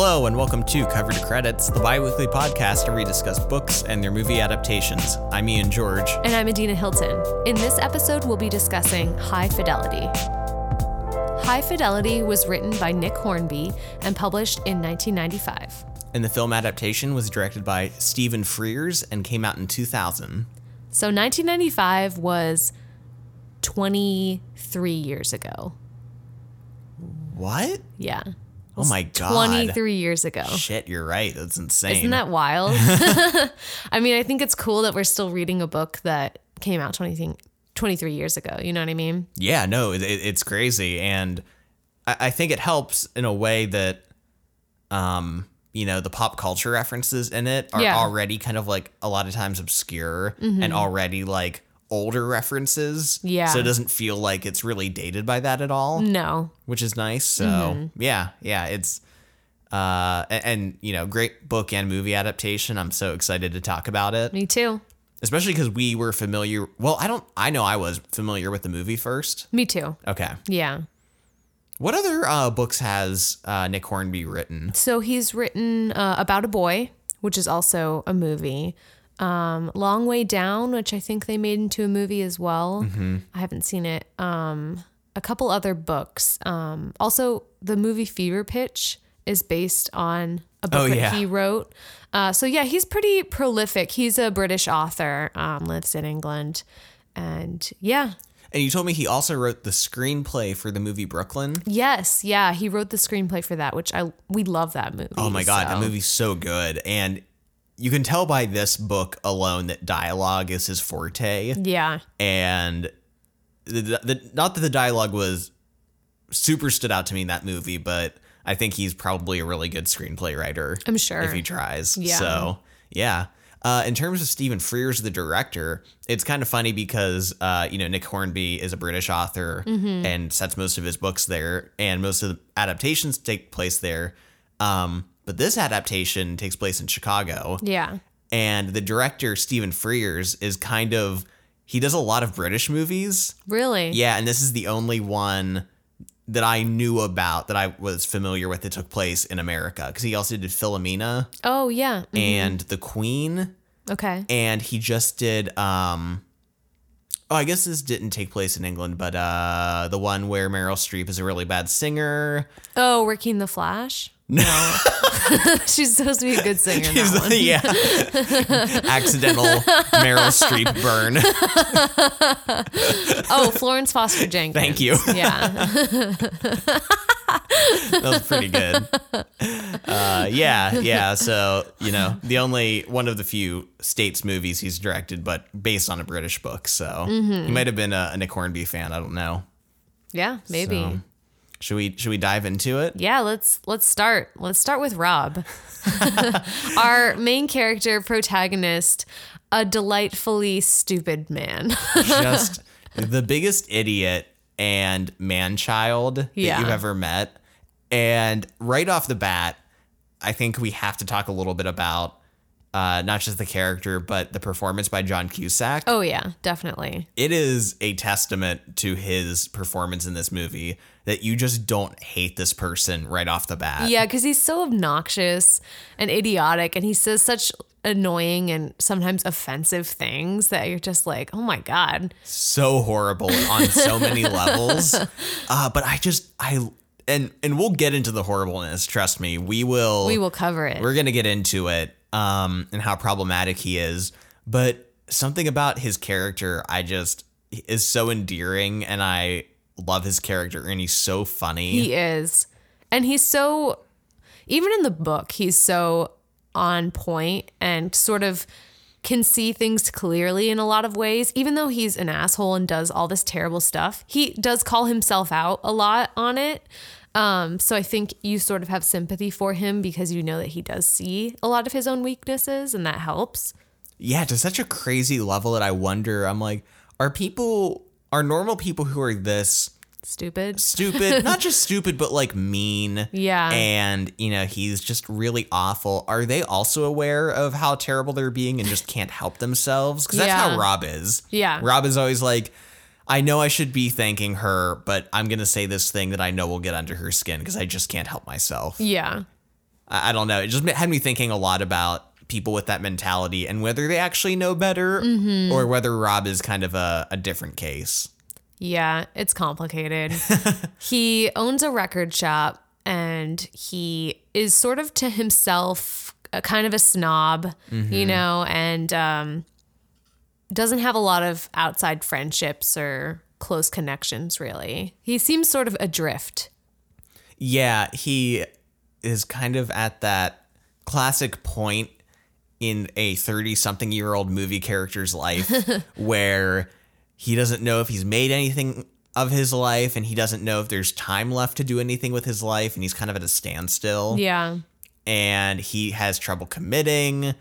Hello, and welcome to Cover to Credits, the bi weekly podcast where we discuss books and their movie adaptations. I'm Ian George. And I'm Adina Hilton. In this episode, we'll be discussing High Fidelity. High Fidelity was written by Nick Hornby and published in 1995. And the film adaptation was directed by Stephen Frears and came out in 2000. So 1995 was 23 years ago. What? Yeah. Oh my god. 23 years ago. Shit, you're right. That's insane. Isn't that wild? I mean, I think it's cool that we're still reading a book that came out 20, 23 years ago. You know what I mean? Yeah, no, it, it's crazy. And I, I think it helps in a way that, um, you know, the pop culture references in it are Yeah. already kind of like a lot of times obscure and already like older references. Yeah. So it doesn't feel like it's really dated by that at all. No. which is nice. So Mm-hmm. yeah, yeah, it's uh and, and you know, great book and movie adaptation. I'm so excited to talk about it, Me too. especially because we were familiar. Well, I don't. I know I was familiar with the movie first. Me too. Okay, Yeah. what other uh, books has uh, Nick Hornby written? So he's written uh, About a Boy, which is also a movie. Um, Long Way Down, which I think they made into a movie as well. I haven't seen it. Um, a couple other books. Um, also, the movie Fever Pitch is based on a book Oh, that he wrote. Uh, so yeah, he's pretty prolific. He's a British author, um, lives in England, and yeah, And you told me he also wrote the screenplay for the movie Brooklyn. yes, yeah, he wrote the screenplay for that, which I we love that movie. Oh my god, so- that movie's so good, and you can tell by this book alone that dialogue is his forte. Yeah, and the, the not that the dialogue was super stood out to me in that movie, but I think he's probably a really good screenplay writer. I'm sure. if he tries. Yeah. So yeah. Uh, in terms of Stephen Frears, the director, it's kind of funny because uh, you know Nick Hornby is a British author Mm-hmm. and sets most of his books there, and most of the adaptations take place there. Um, but this adaptation takes place in Chicago, yeah. and the director Stephen Frears is kind of he does a lot of British movies. Really? Yeah, and this is the only one that I knew about that I was familiar with that took place in America because he also did Philomena Oh yeah. Mm, and The Queen, Okay. and he just did um. Oh, I guess this didn't take place in England, but uh, the one where Meryl Streep is a really bad singer. Oh, working the Flash. No, she's supposed to be a good singer. In He's that one. yeah, accidental Meryl Streep burn. Oh, Florence Foster Jenkins. Thank you. Yeah. that was pretty good. Uh, yeah, yeah. So you know, the only one of the few states movies he's directed, but based on a British book. So he might have been a, a Nick Hornby fan. I don't know. Yeah. Maybe. So, should we should we dive into it? Yeah. Let's let's start. Let's start with Rob, our main character protagonist, a delightfully stupid man. Just the biggest idiot and man child that Yeah. you've ever met. And right off the bat, I think we have to talk a little bit about uh, not just the character, but the performance by John Cusack. oh yeah, definitely. it is a testament to his performance in this movie that you just don't hate this person right off the bat. Yeah, because he's so obnoxious and idiotic, and he says such annoying and sometimes offensive things that you're just like, oh my god. So horrible on so many levels. Uh, but I just I and and we'll get into the horribleness, trust me. We will We will cover it. we're gonna get into it um and how problematic he is. But something about his character I just is so endearing and I love his character and he's so funny. He is. And he's so, even in the book, he's so on point and sort of can see things clearly in a lot of ways. Even though he's an asshole and does all this terrible stuff, he does call himself out a lot on it. Um, so I think you sort of have sympathy for him because you know that he does see a lot of his own weaknesses and that helps. yeah, to such a crazy level that I wonder, I'm like, are people, are normal people who are this Stupid. stupid, not just stupid, but like mean? Yeah. And, you know, he's just really awful. Are they also aware of how terrible they're being and just can't help themselves? Because that's Yeah. how Rob is. Yeah. Rob is always like, I know I should be thanking her, but I'm going to say this thing that I know will get under her skin because I just can't help myself. Yeah. I, I don't know. It just had me thinking a lot about people with that mentality and whether they actually know better mm-hmm. or whether Rob is kind of a, a different case. Yeah, it's complicated. he owns a record shop and he is sort of to himself a kind of a snob, you mm-hmm. know, and um, doesn't have a lot of outside friendships or close connections, really. He seems sort of adrift. Yeah, he is kind of at that classic point in a 30 something year old movie character's life where he doesn't know if he's made anything of his life and he doesn't know if there's time left to do anything with his life and he's kind of at a standstill Yeah. and he has trouble committing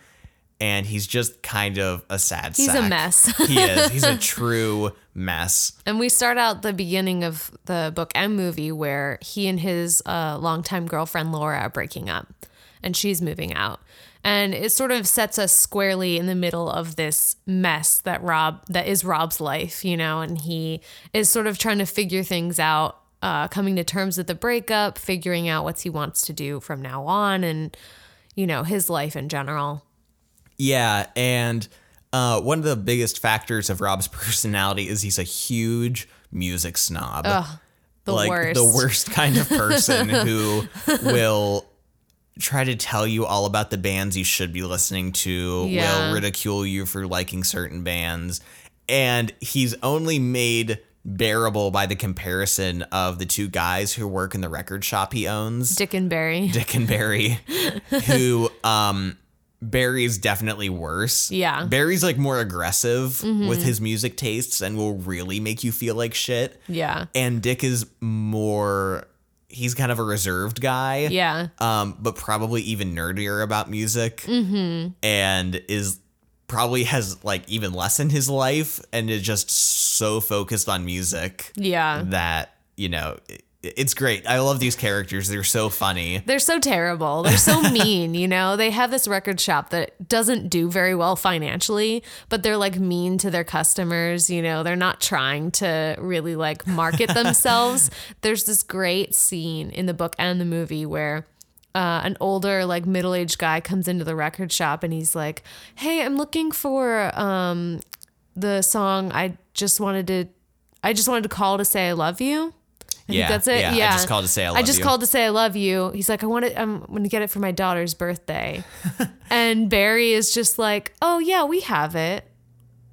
and he's just kind of a sad He's a mess. he is. He's a true mess. And we start out the beginning of the book and movie where he and his uh, longtime girlfriend Laura are breaking up and she's moving out. And it sort of sets us squarely in the middle of this mess that Rob, that is Rob's life, you know, and he is sort of trying to figure things out, uh, coming to terms with the breakup, figuring out what he wants to do from now on and, you know, his life in general. Yeah, and uh, one of the biggest factors of Rob's personality is he's a huge music snob. The like worst. the worst kind of person who will try to tell you all about the bands you should be listening to, Yeah. will ridicule you for liking certain bands. And he's only made bearable by the comparison of the two guys who work in the record shop he owns. Dick and Barry. Dick and Barry, who um Barry's definitely worse. Yeah. Mm-hmm. Barry's like more aggressive with his music tastes and will really make you feel like shit. Yeah. And Dick is more he's kind of a reserved guy. Yeah. Um, but probably even nerdier about music. Mm-hmm. And is probably has like even less in his life and is just so focused on music Yeah. that, you know, it, it's great. I love these characters. They're so funny. They're so terrible. They're so mean, you know? They have this record shop that doesn't do very well financially, but they're like mean to their customers, you know? They're not trying to really like market themselves. There's this great scene in the book and the movie where uh, an older, like middle aged guy comes into the record shop and he's like, Hey, I'm looking for um, the song I just wanted to. I just wanted to call to say I love you. Yeah, that's it. yeah, I just called to say I love you. I just you. called to say I love you. He's like, I want it. I'm going to get it for my daughter's birthday. and Barry is just like, Oh yeah, we have it.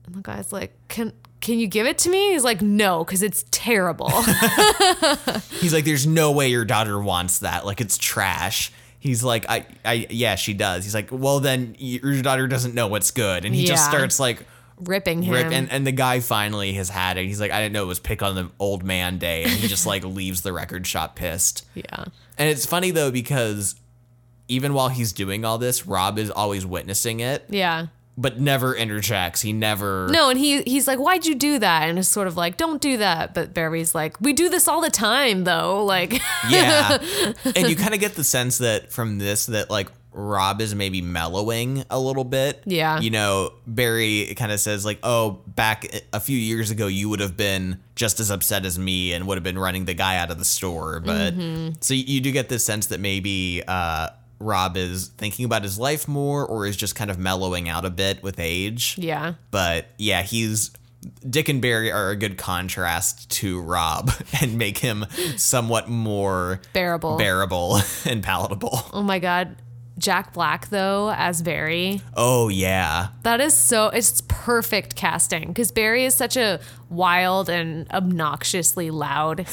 And the guy's like, Can can you give it to me? He's like, No, because it's terrible. He's like, there's no way your daughter wants that. Like, it's trash. He's like, I, I, yeah, she does. He's like, well, then your daughter doesn't know what's good. And he just starts like, Ripping him. rip. And, and the guy finally has had it. He's like, I didn't know it was pick on the old man day. And he just like leaves the record shop pissed. yeah. And it's funny though, because even while he's doing all this, Rob is always witnessing it, Yeah. but never interjects. He never. No, and he he's like, "Why'd you do that?" And it's sort of like, "Don't do that." But Barry's like, "We do this all the time, though." Like, Yeah. and you kind of get the sense that from this that like Rob is maybe mellowing a little bit. Yeah. You know, Barry kind of says like, "Oh, back a few years ago you would have been just as upset as me and would have been running the guy out of the store." But so you do get this sense that maybe uh Rob is thinking about his life more or is just kind of mellowing out a bit with age. yeah, But yeah, he's Dick and Barry are a good contrast to Rob and make him somewhat more bearable. bearable and palatable. oh my god, Jack Black though as Barry. Oh yeah. That is so it's perfect casting because Barry is such a wild and obnoxiously loud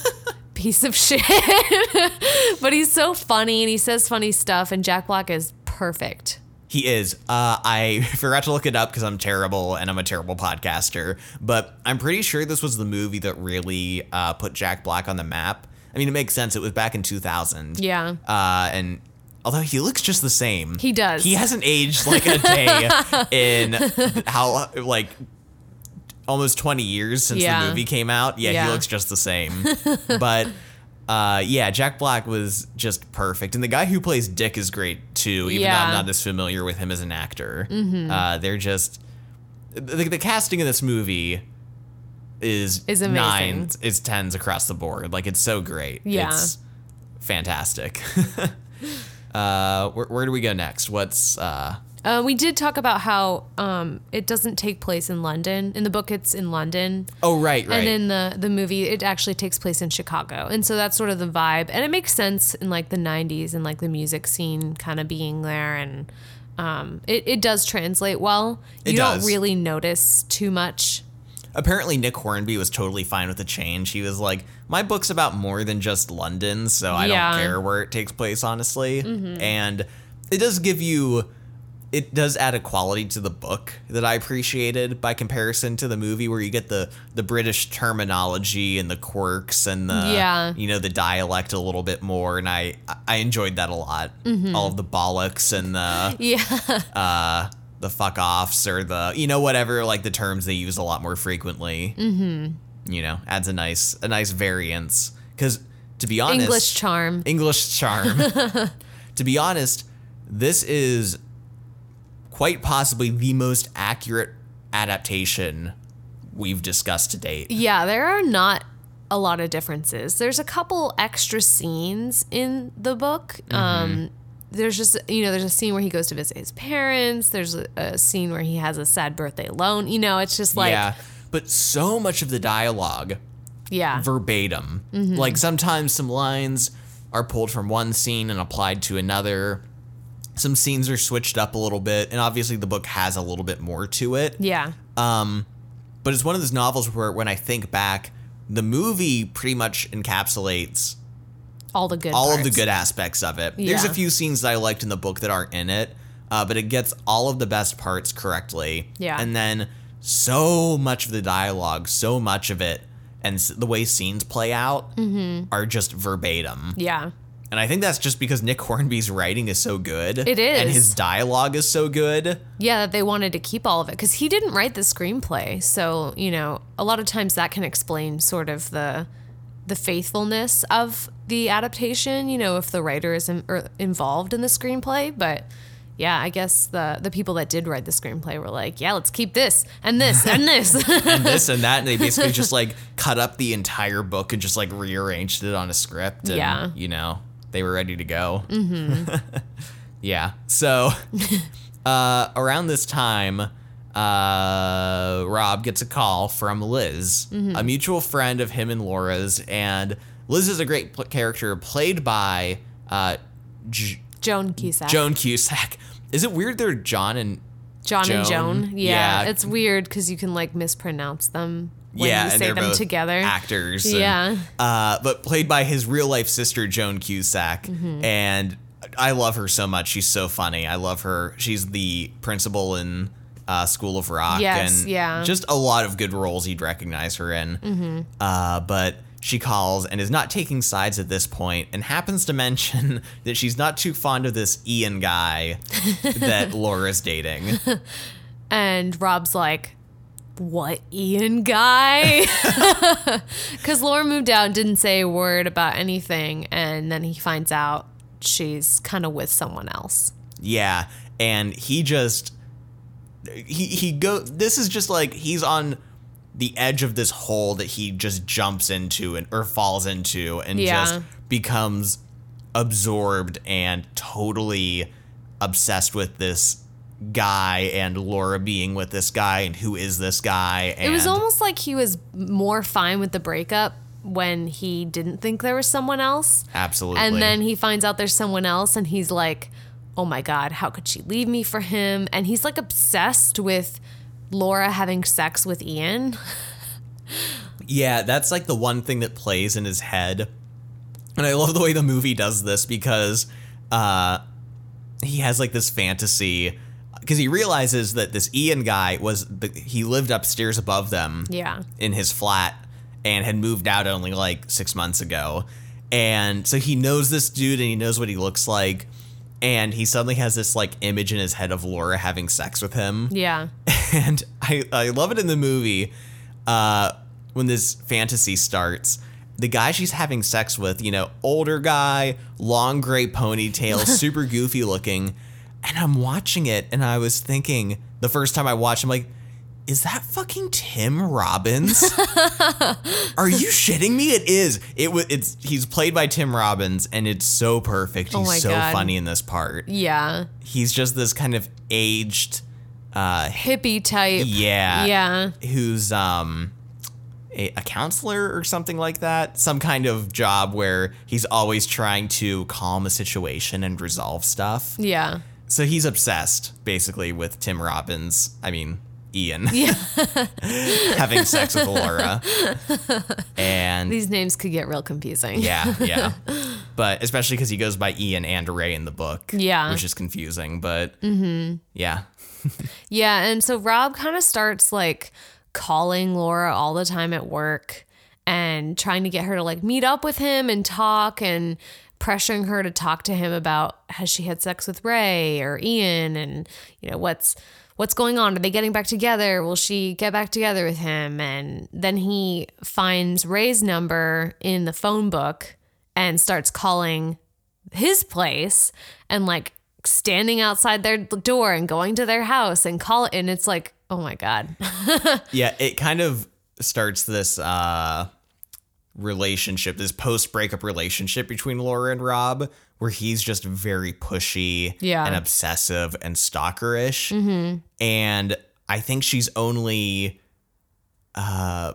piece of shit. but he's so funny and he says funny stuff and Jack Black is perfect. He is. Uh, I forgot to look it up because I'm terrible and I'm a terrible podcaster. But I'm pretty sure this was the movie that really uh, put Jack Black on the map. I mean, it makes sense. It was back in 2000. Yeah. Uh, and although he looks just the same, He does. He hasn't aged like a day in how like almost 20 years since Yeah. the movie came out. Yeah, Yeah. he looks just the same. but uh, yeah, Jack Black was just perfect, and the guy who plays Dick is great too. Even though I'm not as familiar with him as an actor, uh, they're just the, the casting in this movie is Is amazing. nines, is tens across the board. Like it's so great. Yeah. It's fantastic. Uh, where, where do we go next? What's uh? Uh, we did talk about how um, it doesn't take place in London. In the book, it's in London. Oh, right, right. And in the the movie, it actually takes place in Chicago, and so that's sort of the vibe, and it makes sense in like the '90s and like the music scene kind of being there, and um, it it does translate well. It you does. don't really notice too much. Apparently, Nick Hornby was totally fine with the change. He was like, "My book's about more than just London, so I Yeah. don't care where it takes place, honestly." And it does give you, it does add a quality to the book that I appreciated by comparison to the movie, where you get the the British terminology and the quirks and the Yeah. you know the dialect a little bit more, and I I enjoyed that a lot. All of the bollocks and the Yeah, uh, the fuck offs or the you know whatever like the terms they use a lot more frequently. Mm-hmm. You know, adds a nice a nice variance because to be honest, English charm. English charm. to be honest, this is quite possibly the most accurate adaptation we've discussed to date. Yeah, there are not a lot of differences. There's a couple extra scenes in the book. Mm-hmm. Um, there's just you know there's a scene where he goes to visit his parents. There's a, a scene where he has a sad birthday alone. You know, it's just like yeah, but so much of the dialogue yeah, verbatim. Mm-hmm. Like sometimes some lines are pulled from one scene and applied to another. Some scenes are switched up a little bit, and obviously the book has a little bit more to it. yeah, um But it's one of those novels where, when I think back, the movie pretty much encapsulates all the good all of the good aspects of it. There's a few scenes that I liked in the book that aren't in it, uh, but it gets all of the best parts correctly. Yeah. And then so much of the dialogue, so much of it, and the way scenes play out Mm-hmm. are just verbatim. Yeah, And I think that's just because Nick Hornby's writing is so good. It is. And his dialogue is so good. yeah, that they wanted to keep all of it because he didn't write the screenplay. So you know, a lot of times that can explain sort of the the faithfulness of the adaptation. You know, if the writer is in, or involved in the screenplay, but. Yeah, I guess the the people that did write the screenplay were like, yeah, let's keep this and this and this. and this and that, and they basically just like cut up the entire book and just like rearranged it on a script. And, Yeah. you know, they were ready to go. Mm-hmm. yeah. So uh, around this time, uh, Rob gets a call from Liz, a mutual friend of him and Laura's, and Liz is a great pl- character played by uh, J- Joan Cusack. Joan Cusack. Is it weird they're John and John and Joan. Joan. Yeah, Yeah. it's weird because you can like mispronounce them when yeah, you and say them together. actors. and, Yeah. uh, but played by his real life sister Joan Cusack, Mm-hmm. and I love her so much. She's so funny. I love her. She's the principal in uh, School of Rock, Yes, and yeah. Mm-hmm. just a lot of good roles you'd recognize her in. Uh, but she calls and is not taking sides at this point, and happens to mention that she's not too fond of this Ian guy that Laura's dating. And Rob's like, what Ian guy? Because Laura moved out didn't say a word about anything. And then he finds out she's kind of with someone else. Yeah, and he just he he go this is just like he's on the edge of this hole that he just jumps into and or falls into and Yeah. just becomes absorbed and totally obsessed with this guy and Laura being with this guy and who is this guy and It was almost like he was more fine with the breakup when he didn't think there was someone else. absolutely And then he finds out there's someone else and he's like, oh my God, how could she leave me for him? And he's like obsessed with Laura having sex with Ian. Yeah, that's like the one thing that plays in his head. And I love the way the movie does this because uh he has like this fantasy because he realizes that this Ian guy was the, he lived upstairs above them Yeah. in his flat and had moved out only like 6 months ago. And so he knows this dude and he knows what he looks like and he suddenly has this like image in his head of Laura having sex with him Yeah. and I, I love it in the movie uh, when this fantasy starts. The guy she's having sex with, you know, older guy, long gray ponytail, super goofy looking. And I'm watching it and I was thinking the first time I watched, I'm like, is that fucking Tim Robbins? Are you shitting me? It is. It was. It's. He's played by Tim Robbins, and it's so perfect. He's Oh so God. funny in this part. Yeah. He's just this kind of aged, uh, Hippie type. yeah, Yeah. who's um. A, a counselor or something like that, some kind of job where he's always trying to calm a situation and resolve stuff. Yeah. So he's obsessed, basically, with Tim Robbins. I mean, Ian. Yeah. having sex with Laura. And These names could get real confusing. yeah, yeah. But especially because he goes by Ian and Ray in the book. Yeah. Which is confusing, but mm-hmm. yeah. Yeah, and so Rob kind of starts like calling Laura all the time at work and trying to get her to like meet up with him and talk and pressuring her to talk to him about has she had sex with Ray or Ian and you know what's what's going on? Are they getting back together? Will she get back together with him? And then he finds Ray's number in the phone book and starts calling his place and like standing outside their door and going to their house and call and it's like oh my god. Yeah, it kind of starts this uh relationship, this post breakup relationship between Laura and Rob, where he's just very pushy Yeah. and obsessive and stalkerish. And I think she's only uh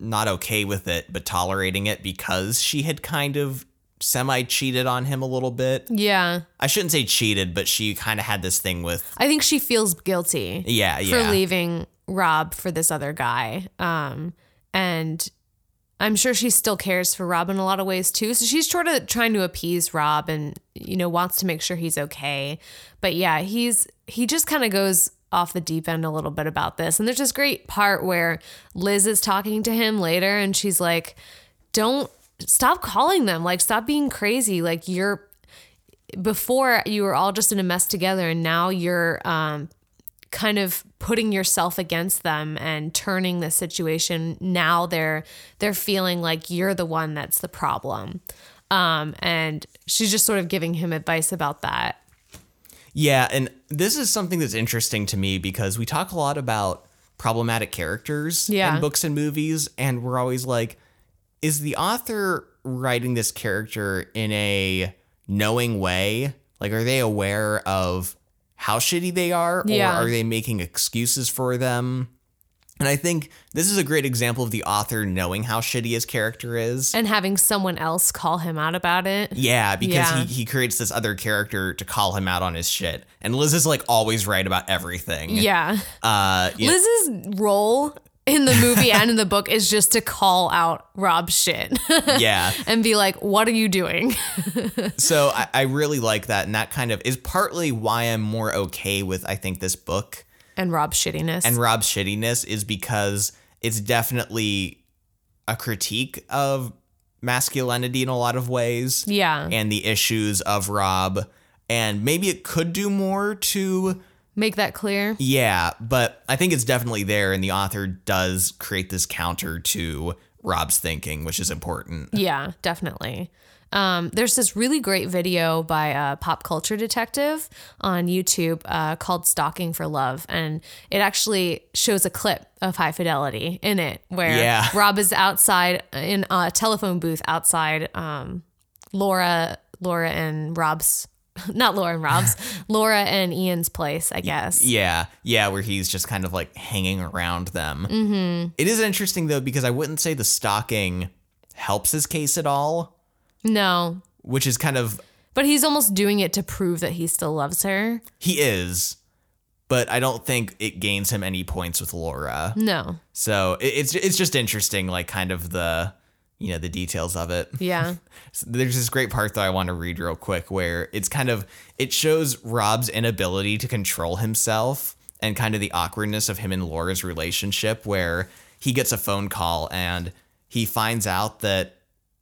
not okay with it, but tolerating it because she had kind of semi cheated on him a little bit. yeah I shouldn't say cheated, but she kind of had this thing with i think she feels guilty yeah, for yeah. leaving rob for this other guy um and i'm sure she still cares for rob in a lot of ways too. So she's sort of trying to appease rob and you know wants to make sure he's okay. But yeah he's he just kind of goes off the deep end a little bit about this. And there's this great part where liz is talking to him later and she's like don't stop calling them. Like stop being crazy. Like you're before you were all just in a mess together and now you're um kind of putting yourself against them and turning the situation now they're they're feeling like you're the one that's the problem um and she's just sort of giving him advice about that Yeah, and this is something that's interesting to me because we talk a lot about problematic characters Yeah. in books and movies, and we're always like, is the author writing this character in a knowing way? Like, are they aware of how shitty they are, or Yeah. are they making excuses for them? And I think this is a great example of the author knowing how shitty his character is. and having someone else call him out about it Yeah, because Yeah. He, he creates this other character to call him out on his shit. And Liz is like always right about everything. yeah Uh, you know, liz's role in the movie and in the book is just to call out rob's shit yeah. and be like what are you doing So I, I really like that. And that kind of is partly why I'm more okay with, I think, this book and rob's shittiness and Rob's shittiness is because it's definitely a critique of masculinity in a lot of ways. yeah And the issues of Rob. And maybe it could do more to make that clear Yeah, but I think it's definitely there, and the author does create this counter to Rob's thinking, which is important. Yeah, definitely. Um, there's this really great video by a pop culture detective on YouTube uh, called Stalking for Love. And it actually shows a clip of High Fidelity in it where Yeah. Rob is outside in a telephone booth outside um, Laura, Laura and Rob's, not Laura and Rob's, Laura and Ian's place, I guess. Yeah, yeah, where he's just kind of like hanging around them. Mm-hmm. is interesting though because I wouldn't say the stalking helps his case at all, No, which is kind of but he's almost doing it to prove that he still loves her. he is, but I don't think it gains him any points with Laura. No. So it's it's just interesting, like kind of the you know the details of it. Yeah. There's this great part though I want to read real quick where it's kind of it shows Rob's inability to control himself and kind of the awkwardness of him and Laura's relationship where he gets a phone call and he finds out that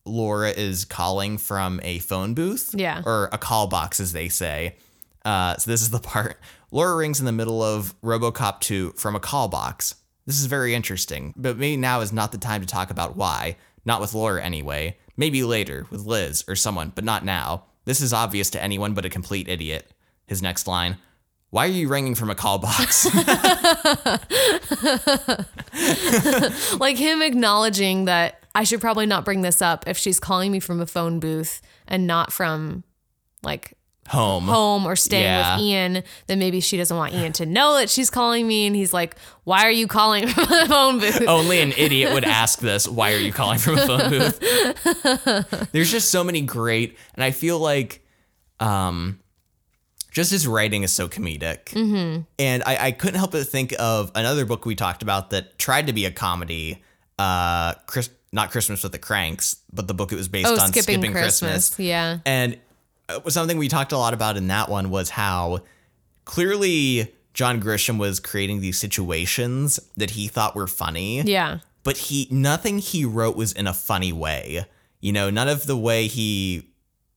Laura is calling from a phone booth Yeah. or a call box as they say. Uh, so this is the part Laura rings in the middle of RoboCop 2 from a call box. This is very interesting, but maybe now is not the time to talk about why. Not with Laura anyway. Maybe later with Liz or someone, but not now. This is obvious to anyone but a complete idiot. His next line why are you ringing from a call box? like him acknowledging that I should probably not bring this up if she's calling me from a phone booth and not from like Home. home or staying Yeah. with Ian, then maybe she doesn't want Ian to know that she's calling me. And he's like, Why are you calling from the phone booth? Only an idiot would ask this. Why are you calling from a phone booth? There's just so many great, and I feel like, um, just his writing is so comedic. Mm-hmm. And I, I couldn't help but think of another book we talked about that tried to be a comedy. Uh, Chris, not Christmas with the Cranks, but the book it was based Oh, on, skipping, Skipping, Christmas. Christmas. Yeah. And something we talked a lot about in that one was how clearly John Grisham was creating these situations that he thought were funny Yeah. but he nothing he wrote was in a funny way. You know, none of the way he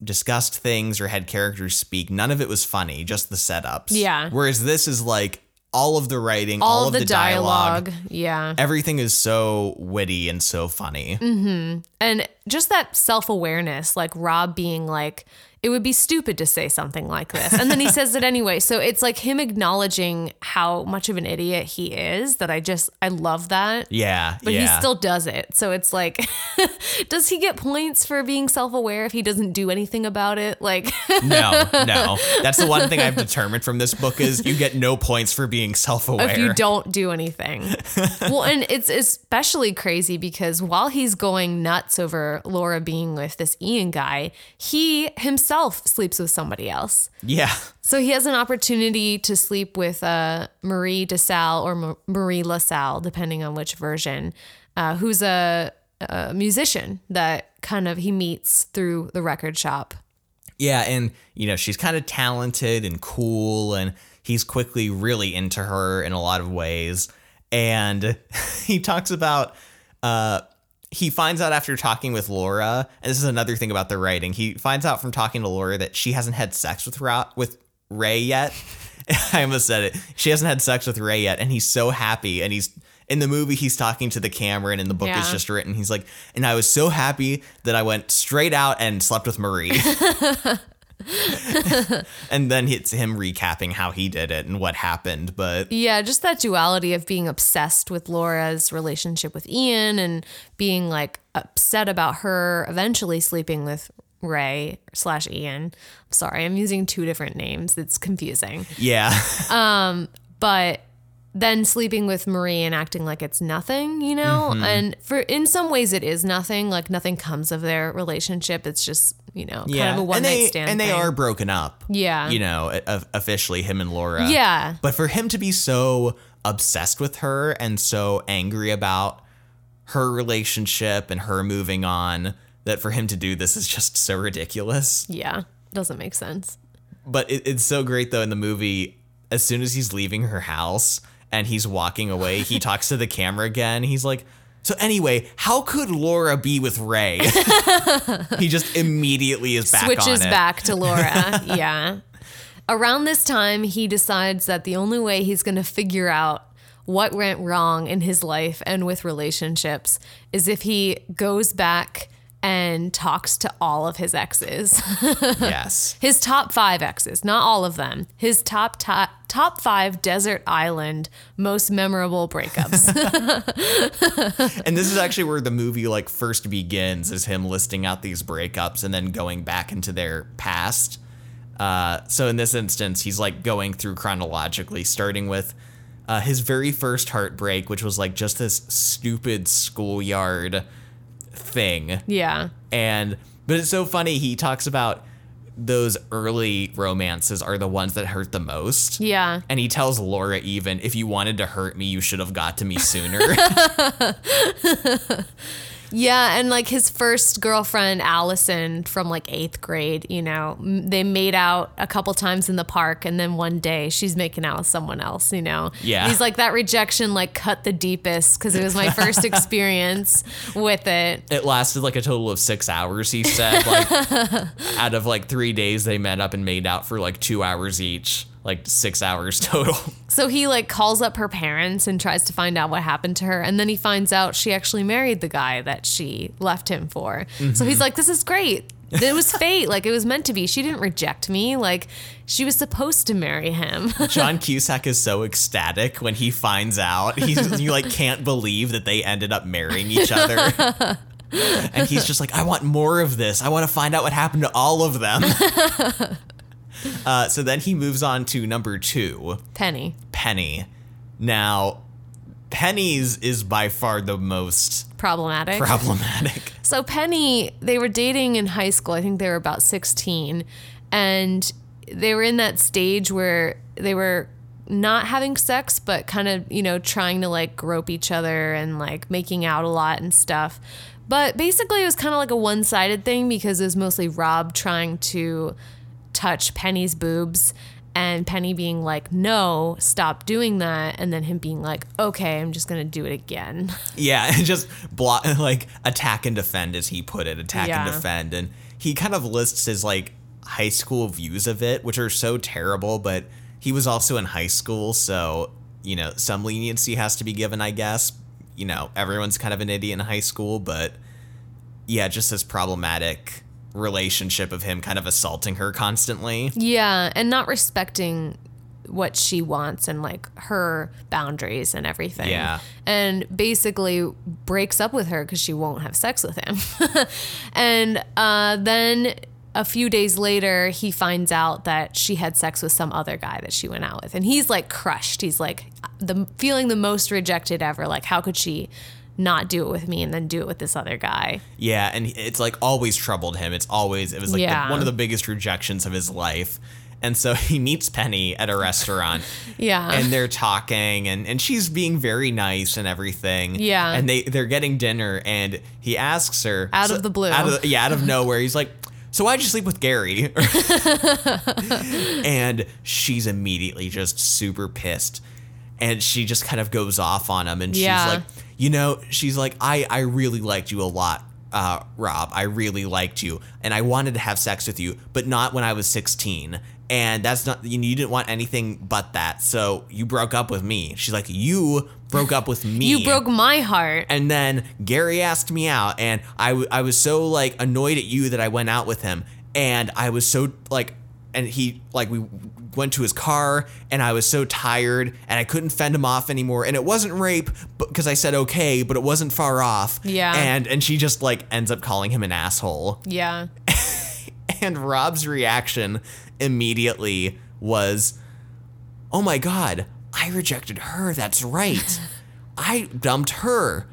discussed things or had characters speak, none of it was funny, just the setups. Yeah. Whereas this is like all of the writing, All, all, of the, dialogue. Yeah. Everything is so witty and so funny. Mm. And just that self awareness, like Rob being like, it would be stupid to say something like this. And then he says it anyway. So it's like him acknowledging how much of an idiot he is that I just, I love that. Yeah. But yeah. he still does it. So it's like, does he get points for being self aware if he doesn't do anything about it? Like, no, no. That's the one thing I've determined from this book is you get no points for being self-aware. if you don't do anything. well, and it's especially crazy because while he's going nuts over Laura being with this Ian guy, he himself sleeps with somebody else. Yeah. So he has an opportunity to sleep with uh, Marie DeSalle or Ma- Marie LaSalle, depending on which version, uh, who's a, a musician that kind of he meets through the record shop. Yeah, and you know, she's kind of talented and cool and he's quickly really into her in a lot of ways. And he talks about uh he finds out after talking with Laura, and this is another thing about the writing. He finds out from talking to Laura that she hasn't had sex with Ra- with Ray yet. I almost said it. She hasn't had sex with Ray yet, and he's so happy. And he's in the movie, he's talking to the camera, and in the book, it's Yeah. just written. He's like, and I was so happy that I went straight out and slept with Marie. and then it's him recapping how he did it and what happened. But Yeah, just that duality of being obsessed with Laura's relationship with Ian and being like upset about her eventually sleeping with Ray slash Ian. I'm sorry, I'm using two different names. It's confusing. yeah, um, But then sleeping with Marie and acting like it's nothing, you know? And for in some ways it is nothing. Like nothing comes of their relationship. It's just, you know, yeah. kind of a one and night they, stand. And they thing. are broken up. Yeah. You know, officially, him and Laura. Yeah. But for him to be so obsessed with her and so angry about her relationship and her moving on, that for him to do this is just so ridiculous. Yeah. Doesn't make sense. But it, it's so great though in the movie. As soon as he's leaving her house and he's walking away, he talks to the camera again. He's like, "So anyway, how could Laura be with Ray?" he just immediately is back switches on it. back to Laura. yeah. Around this time, he decides that the only way he's going to figure out what went wrong in his life and with relationships is if he goes back and talks to all of his exes. Yes. his top 5 exes, not all of them. His top top top 5 desert island most memorable breakups. And this is actually where the movie like first begins is him listing out these breakups and then going back into their past. Uh, so in this instance, he's like going through chronologically, starting with uh, his very first heartbreak, which was like just this stupid schoolyard thing. yeah. And but it's so funny. He talks about those early romances are the ones that hurt the most. Yeah. And he tells Laura even, if you wanted to hurt me, you should have got to me sooner. Yeah, and like his first girlfriend, Allison, from like eighth grade, you know, they made out a couple times in the park, and then one day she's making out with someone else, you know? Yeah. He's like, that rejection like cut the deepest because it was my first experience with it. it lasted like a total of six hours, he said. Like out of like three days they met up and made out for like two hours each. Like six hours total. So he like calls up her parents and tries to find out what happened to her. And then he finds out she actually married the guy that she left him for. So he's mm-hmm. like, this is great. It was fate. Like it was meant to be. She didn't reject me. Like she was supposed to marry him. John Cusack is so ecstatic when he finds out. He's you like can't believe that they ended up marrying each other. and he's just like, I want more of this. I want to find out what happened to all of them. uh, so then he moves on to number two, Penny. Penny. Now, Penny's is by far the most Problematic. problematic. So Penny, they were dating in high school. I think they were about 16 and they were in that stage where they were not having sex but kind of, you know, trying to like grope each other and like making out a lot and stuff. But basically it was kind of like a one-sided thing because it was mostly Rob trying to touch Penny's boobs and Penny being like, "No, stop doing that." And then him being like, "Okay, I'm just going to do it again." Yeah, and just block, like attack and defend, as he put it, attack and defend, and he kind of lists his like high school views of it, which are so terrible. But he was also in high school, so you know some leniency has to be given, I guess. You know, everyone's kind of an idiot in high school, but yeah, just this problematic relationship of him kind of assaulting her constantly. Yeah, and not respecting what she wants and like her boundaries and everything. Yeah. And basically breaks up with her because she won't have sex with him. and uh, then a few days later, he finds out that she had sex with some other guy that she went out with. And he's like crushed. He's like the feeling the most rejected ever. Like, how could she not do it with me and then do it with this other guy? Yeah, and it's like always troubled him. It's always it was like the- one of the biggest rejections of his life. And so he meets Penny at a restaurant. Yeah. And they're talking and, and she's being very nice and everything. Yeah. And they, they're getting dinner and he asks her Out of the blue. Out of the, yeah, out of nowhere. He's like, So why'd you sleep with Gary? and she's immediately just super pissed. And she just kind of goes off on him and Yeah. she's like, you know, she's like, I, I really liked you a lot, uh, Rob. I really liked you. And I wanted to have sex with you, but not when I was 16. And that's not, you, you didn't want anything but that. So you broke up with me. She's like, You broke up with me. you broke my heart. And then Gary asked me out, and I, w- I was so like annoyed at you that I went out with him. And I was so like, and he like we went to his car, and I was so tired, and I couldn't fend him off anymore. And it wasn't rape because I said okay, but it wasn't far off. Yeah. And and she just like ends up calling him an asshole. Yeah. And Rob's reaction immediately was, "Oh my god, I rejected her. That's right. I dumped her.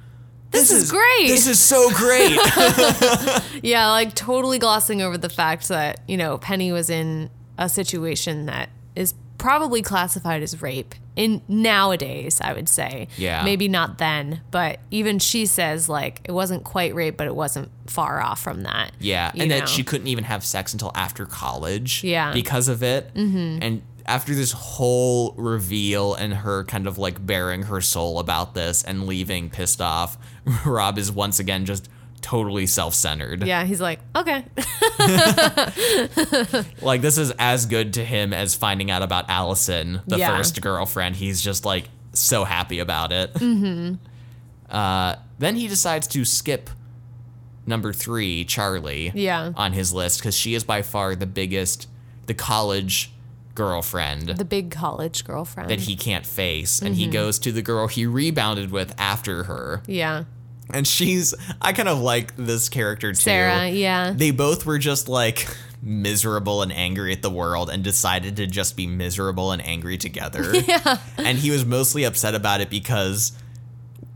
This is great." This is so great." Yeah, like totally glossing over the fact that, you know, Penny was in a situation that is probably classified as rape in nowadays, I would say. Yeah. Maybe not then, but even she says like it wasn't quite rape, but it wasn't far off from that. yeah, and know? that she couldn't even have sex until after college. Yeah. because of it. Mm-hmm. And after this whole reveal and her kind of like bearing her soul about this and leaving pissed off, Rob is once again just totally self-centered. Yeah, he's like, okay. Like this is as good to him as finding out about Allison, the Yeah. first girlfriend. He's just like so happy about it. Mm-hmm. Uh, then he decides to skip number three, Charlie, Yeah. on his list because she is by far the biggest, the college girlfriend the big college girlfriend. that he can't face, and Mm-hmm. he goes to the girl he rebounded with after her, yeah. and she's. I kind of like this character too. Sarah, yeah. They both were just like miserable and angry at the world and decided to just be miserable and angry together. Yeah. And he was mostly upset about it because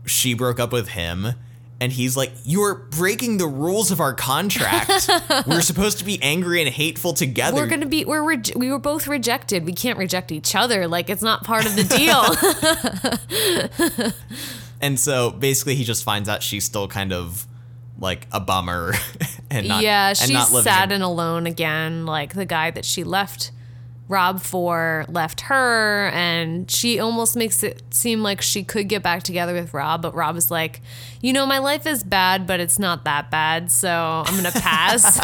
she broke up with him. And he's like, You're breaking the rules of our contract. we're supposed to be angry and hateful together. We're gonna be we're reje- we were both rejected. We can't reject each other. Like it's not part of the deal. and so basically, he just finds out she's still kind of like a bummer and not, yeah, and she's not sad in- and alone again. Like the guy that she left Rob for left her, and she almost makes it seem like she could get back together with Rob, but Rob is like, you know, my life is bad, but it's not that bad, so I'm gonna pass.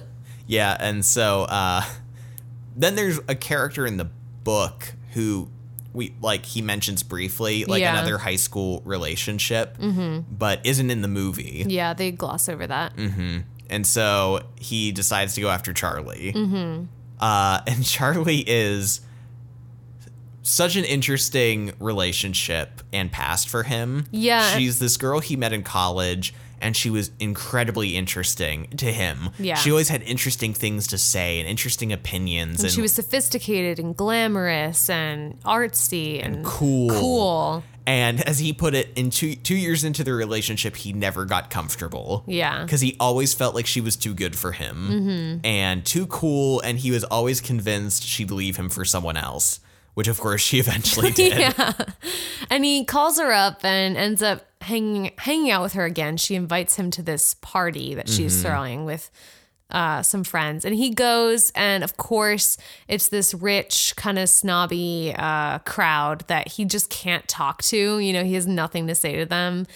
Yeah, and so uh, then there's a character in the book who we like he mentions briefly, like Yeah. another high school relationship, but isn't in the movie. yeah, they gloss over that. Mm. and so he decides to go after Charlie. Mm-hmm. Uh, and Charlie is such an interesting relationship and past for him. Yeah. She's this girl he met in college and she was incredibly interesting to him. Yeah. She always had interesting things to say and interesting opinions and, She was sophisticated and glamorous and artsy and, cool. Cool. And as he put it, in two two years into the relationship, he never got comfortable. Yeah. Because he always felt like she was too good for him and too cool, and he was always convinced she'd leave him for someone else, which of course she eventually did. Yeah. And he calls her up and ends up hanging hanging out with her again. She invites him to this party that she's Mm-hmm. throwing with uh, some friends. And he goes, and of course, it's this rich, kind of snobby uh, crowd that he just can't talk to. You know, he has nothing to say to them.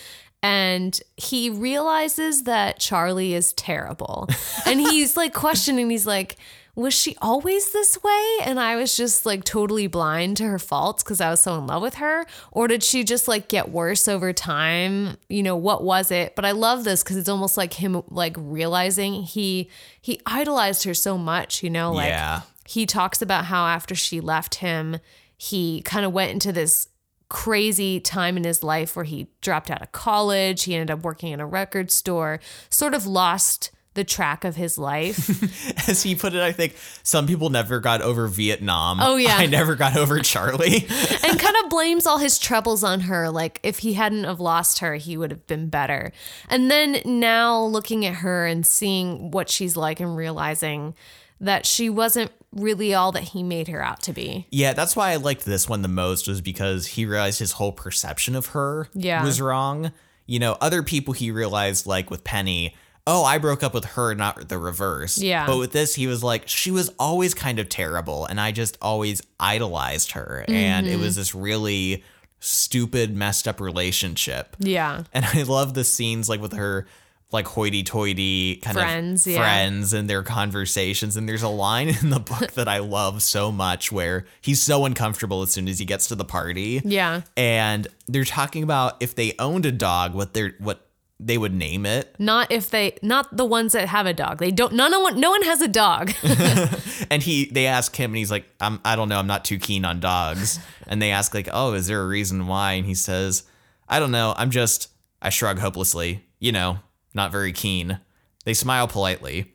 And he realizes that Charlie is terrible. and he's like questioning, he's like, was she always this way? And I was just like totally blind to her faults because I was so in love with her. Or did she just like get worse over time? You know, what was it? But I love this because it's almost like him like realizing he he idolized her so much, you know, like Yeah. he talks about how after she left him, he kind of went into this crazy time in his life where he dropped out of college, he ended up working in a record store, sort of lost the track of his life. As he put it, I think some people never got over Vietnam. Oh, yeah. I never got over Charlie. and kind of blames all his troubles on her like if he hadn't have lost her he would have been better and then now looking at her and seeing what she's like and realizing that she wasn't really all that he made her out to be Yeah, that's why I liked this one the most was because he realized his whole perception of her Yeah. was wrong. You know, other people he realized like with Penny, oh, I broke up with her, not the reverse. Yeah. But with this, he was like, she was always kind of terrible, and I just always idolized her, and Mm-hmm. it was this really stupid, messed up relationship. yeah And I love the scenes like with her like hoity-toity kind Friends, of yeah. friends and their conversations. And there's a line in the book that I love so much where he's so uncomfortable as soon as he gets to the party. yeah And they're talking about if they owned a dog, what they're what they would name it. not if they not the ones that have a dog they don't none one no one has a dog And he they ask him and he's like, I'm I don't know, I'm not too keen on dogs. and they ask like, Oh, is there a reason why? And he says, I don't know, I'm just I shrug hopelessly, you know, not very keen. They smile politely.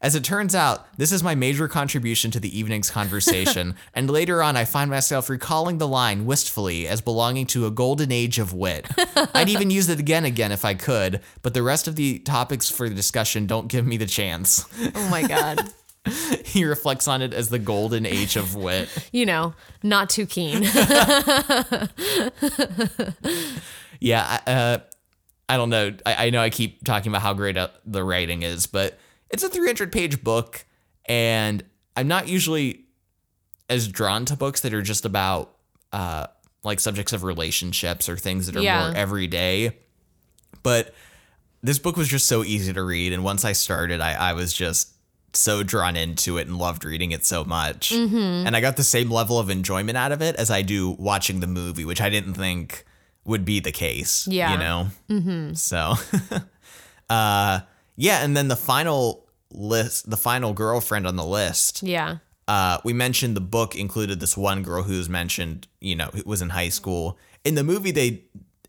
As it turns out, this is my major contribution to the evening's conversation, and later on I find myself recalling the line wistfully as belonging to a golden age of wit. I'd even use it again again if I could, but the rest of the topics for the discussion don't give me the chance. oh my god he reflects on it as the golden age of wit. you know not too keen Yeah, I- uh, I don't know. I, I know I keep talking about how great uh, the writing is, but it's a 300 page book, and I'm not usually as drawn to books that are just about uh, like subjects of relationships or things that are Yeah. more everyday. But this book was just so easy to read, and once I started, I, I was just so drawn into it and loved reading it so much. And I got the same level of enjoyment out of it as I do watching the movie, which I didn't think would be the case. Yeah. You know? Mm-hmm. So, uh, yeah. And then the final list, the final girlfriend on the list, yeah uh, we mentioned the book included this one girl who was mentioned, you know, who was in high school. In the movie, they,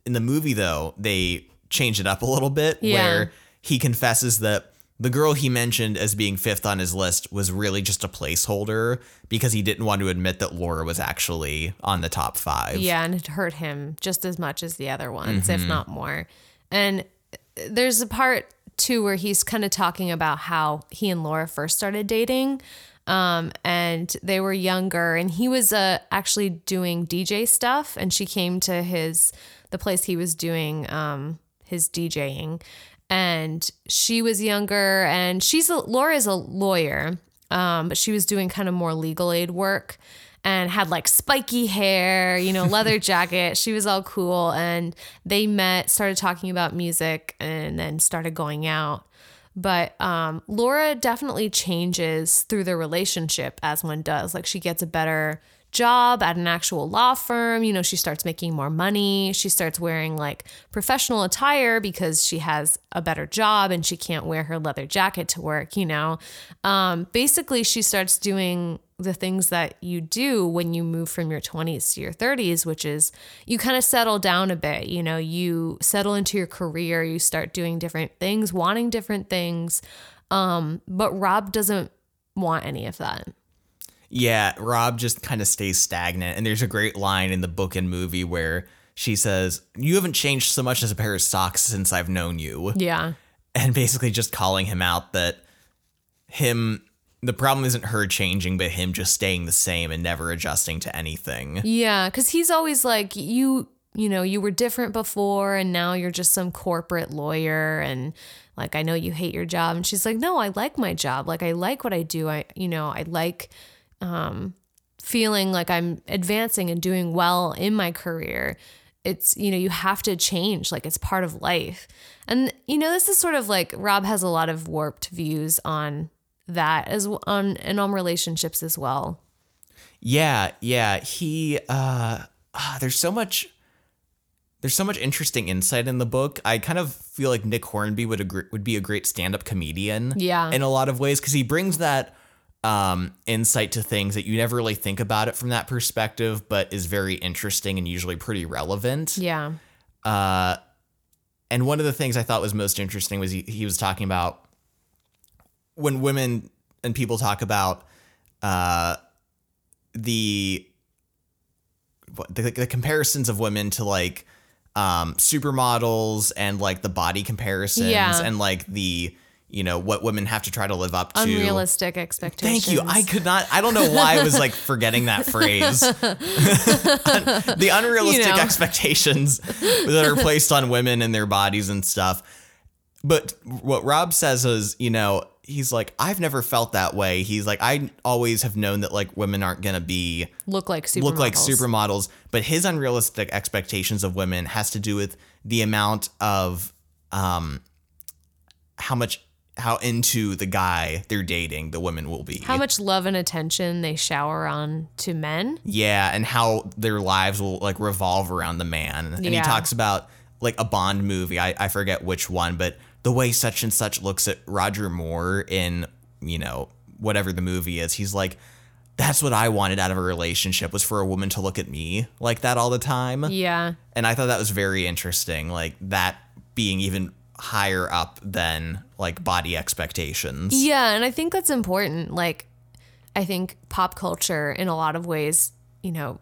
in the movie though, they changed it up a little bit Yeah. where he confesses that the girl he mentioned as being fifth on his list was really just a placeholder because he didn't want to admit that Laura was actually on the top five. Yeah, and it hurt him just as much as the other ones, Mm-hmm. if not more. And there's a part too where he's kind of talking about how he and Laura first started dating. Um, and they were younger, and he was uh, actually doing DJ stuff, and she came to his the place he was doing um, his DJing, and she was younger, and she's a Laura's a lawyer, um, but she was doing kind of more legal aid work and had like spiky hair, you know, leather jacket. She was all cool. And they met, started talking about music, and then started going out. But um, Laura definitely changes through the relationship as one does. Like she gets a better job at an actual law firm. You know, she starts making more money. She starts wearing like professional attire because she has a better job and she can't wear her leather jacket to work, you know. Um, basically, she starts doing the things that you do when you move from your 20s to your 30s, which is you kind of settle down a bit. You know, you settle into your career, you start doing different things, wanting different things. Um, but Rob doesn't want any of that. Yeah, Rob just kind of stays stagnant. And there's a great line in the book and movie where she says, You haven't changed so much as a pair of socks since I've known you. Yeah. And basically just calling him out that him, the problem isn't her changing, but him just staying the same and never adjusting to anything. Yeah, because he's always like, you, you know, you were different before and now you're just some corporate lawyer and like I know you hate your job. And she's like, No, I like my job. Like I like what I do. I, you know, I like um, feeling like I'm advancing and doing well in my career. It's, you know, you have to change, like it's part of life. And, you know, this is sort of like Rob has a lot of warped views on that as on and on relationships as well. Yeah, yeah. He uh, uh there's so much there's so much interesting insight in the book. I kind of feel like Nick Hornby would agree, would be a great stand-up comedian. Yeah. In a lot of ways, because he brings that um, insight to things that you never really think about it from that perspective, but is very interesting and usually pretty relevant. Yeah. Uh, and one of the things I thought was most interesting was he, he was talking about when women and people talk about uh, the, the the comparisons of women to like um, supermodels and like the body comparisons Yeah. and like the you know what women have to try to live up to. Unrealistic expectations. Thank you. I could not. I don't know why I was like forgetting that phrase. the unrealistic You know. expectations that are placed on women and their bodies and stuff. But what Rob says is, you know, he's like, I've never felt that way. He's like, I always have known that like women aren't gonna be look like supermodels. look like supermodels, but his unrealistic expectations of women has to do with the amount of um how much how into the guy they're dating the women will be. How much love and attention they shower on to men. yeah, and how their lives will like revolve around the man. And he talks about like a Bond movie. I, I forget which one, but the way such and such looks at Roger Moore in, you know, whatever the movie is, he's like, that's what I wanted out of a relationship was for a woman to look at me like that all the time. Yeah. And I thought that was very interesting, like that being even higher up than like body expectations. Yeah, and I think that's important. Like, I think pop culture, in a lot of ways, you know,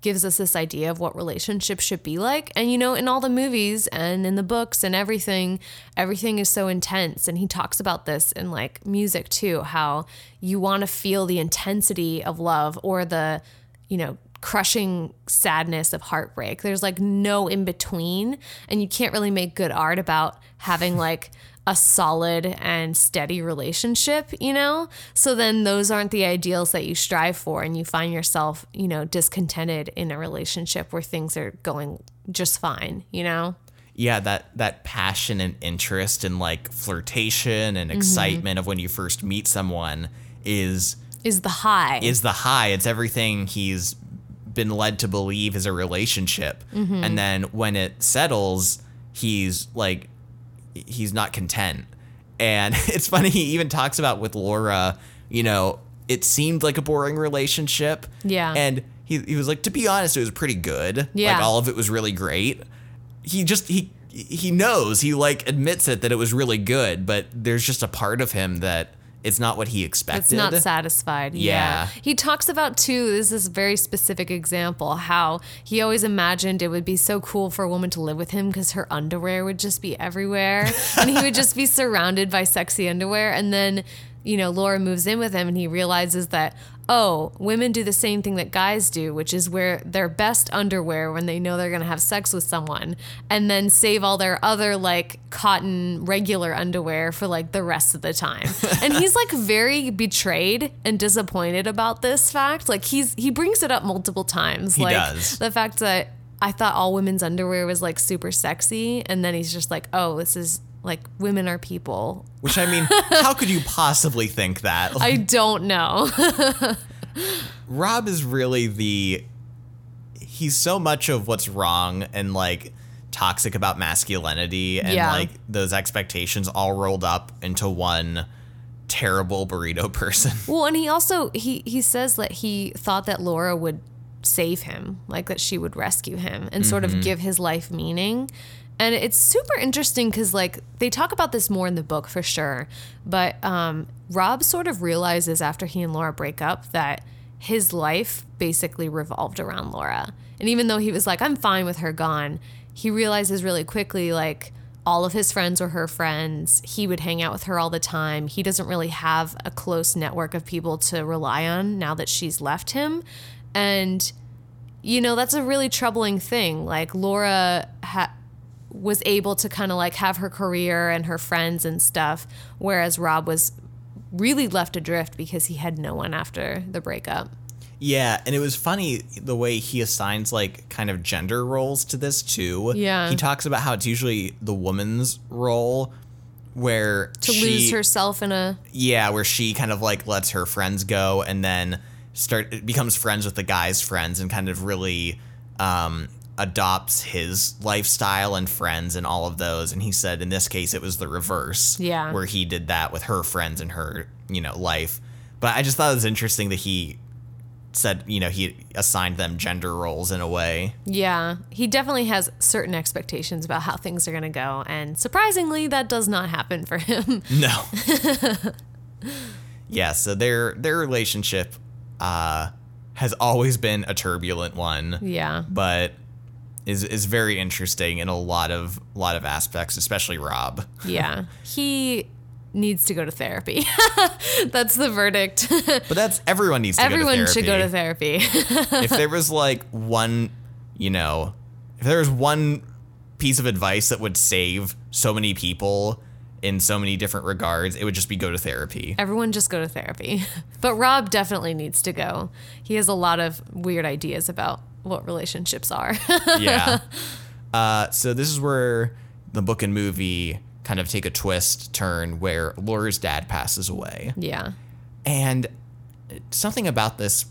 gives us this idea of what relationships should be like. And, you know, in all the movies and in the books and everything, everything is so intense. And he talks about this in like music too, how you want to feel the intensity of love or the, you know, crushing sadness of heartbreak. There's like no in between. And you can't really make good art about having like a solid and steady relationship, you know? So then those aren't the ideals that you strive for. And you find yourself, you know, discontented in a relationship where things are going just fine, you know? yeah that that passion and interest and like flirtation and mm-hmm. excitement of when you first meet someone is Is the high. is the high it's everything he's been led to believe is a relationship mm-hmm. and then when it settles he's like he's not content and it's funny he even talks about with Laura you know it seemed like a boring relationship Yeah. and he, he was like to be honest it was pretty good Yeah. like all of it was really great he just he he knows he like admits it that it was really good but there's just a part of him that it's not what he expected It's not satisfied. Yeah. Yeah. He talks about too, this is a very specific example, how he always imagined it would be so cool for a woman to live with him because her underwear would just be everywhere. and he would just be surrounded by sexy underwear. And then, you know, Laura moves in with him and he realizes that, oh, women do the same thing that guys do, which is wear their best underwear when they know they're going to have sex with someone and then save all their other like cotton regular underwear for like the rest of the time. and he's like very betrayed and disappointed about this fact. Like he's he brings it up multiple times. He like does. the fact that I thought all women's underwear was like super sexy and then he's just like, "Oh, this is like women are people." Which i mean how could you possibly think that I don't know. Rob is really the he's so much of what's wrong and like toxic about masculinity and Yeah. like those expectations all rolled up into one terrible burrito person. Well, and he also he he says that he thought that Laura would save him, like that she would rescue him and sort of mm-hmm. give his life meaning. And it's super interesting because like they talk about this more in the book for sure, but um, Rob sort of realizes after he and Laura break up that his life basically revolved around Laura. And even though he was like, I'm fine with her gone, he realizes really quickly like all of his friends were her friends. He would hang out with her all the time. He doesn't really have a close network of people to rely on now that she's left him. And, you know, that's a really troubling thing. Like, Laura ha- was able to kind of like have her career and her friends and stuff, whereas Rob was really left adrift because he had no one after the breakup. Yeah, and it was funny the way he assigns like kind of gender roles to this too. Yeah. He talks about how it's usually the woman's role where To she, lose herself in a. Yeah, where she kind of like lets her friends go and then start becomes friends with the guy's friends and kind of really um, adopts his lifestyle and friends and all of those. And he said in this case it was the reverse. Yeah. Where he did that with her friends and her, you know, life. But I just thought it was interesting that he said, you know, he assigned them gender roles in a way. Yeah, he definitely has certain expectations about how things are going to go. And surprisingly, that does not happen for him. No. yeah, so their their relationship uh, has always been a turbulent one. yeah. but is is very interesting in a lot of lot of aspects, especially Rob. Yeah. He needs to go to therapy. That's the verdict. But that's everyone needs to Everyone go to should go to therapy. if there was like one, you know, if there was one piece of advice that would save so many people in so many different regards, it would just be go to therapy. Everyone just go to therapy. But Rob definitely needs to go. He has a lot of weird ideas about what relationships are. yeah. Uh, so this is where the book and movie kind of take a twist turn where Laura's dad passes away. yeah. And something about this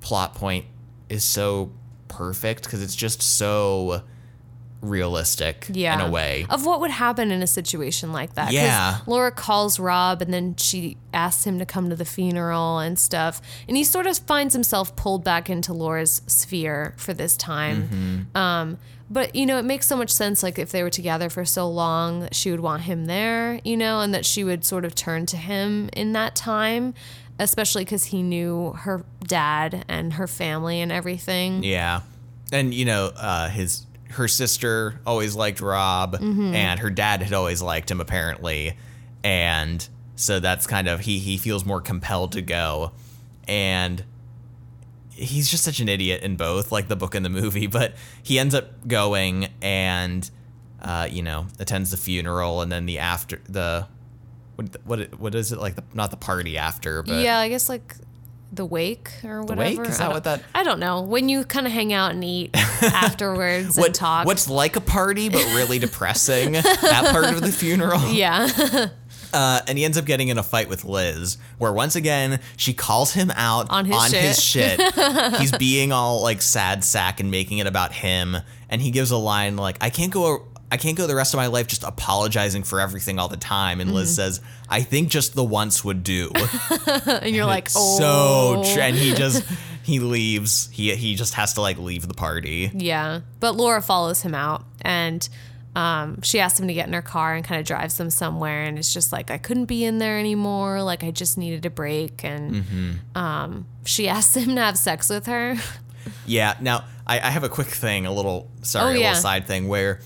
plot point is so perfect because it's just so realistic Yeah. in a way. Of what would happen in a situation like that. Yeah. Laura calls Rob and then she asks him to come to the funeral and stuff. And he sort of finds himself pulled back into Laura's sphere for this time. Mm-hmm. Um, but, you know, it makes so much sense. Like, if they were together for so long, that she would want him there, you know, and that she would sort of turn to him in that time, especially because he knew her dad and her family and everything. Yeah. And you know, uh, his her sister always liked Rob Mm-hmm. and her dad had always liked him apparently. And so that's kind of he he feels more compelled to go. And he's just such an idiot in both, like the book and the movie, but he ends up going and uh, you know, attends the funeral and then the after the what what what is it like the not the party after, but yeah, I guess like the wake or whatever. wake? Is that what that- I don't know. When you kind of hang out and eat afterwards what, and talk. what's like a party but really depressing that part of the funeral yeah, uh, and he ends up getting in a fight with liz where once again she calls him out On his shit he's being all like sad sack and making it about him and he gives a line like i can't go I can't go the rest of my life just apologizing for everything all the time. And Mm-hmm. Liz says, I think just the once would do. and you're like, oh, so tr- and he just he leaves. He he just has to like leave the party. yeah. But Laura follows him out and. Um, she asks him to get in her car and kind of drives them somewhere, and it's just like I couldn't be in there anymore. Like I just needed a break, and Mm-hmm. um, she asks him to have sex with her. Yeah. Now, I, I have a quick thing, a little, sorry, Oh, a little side thing where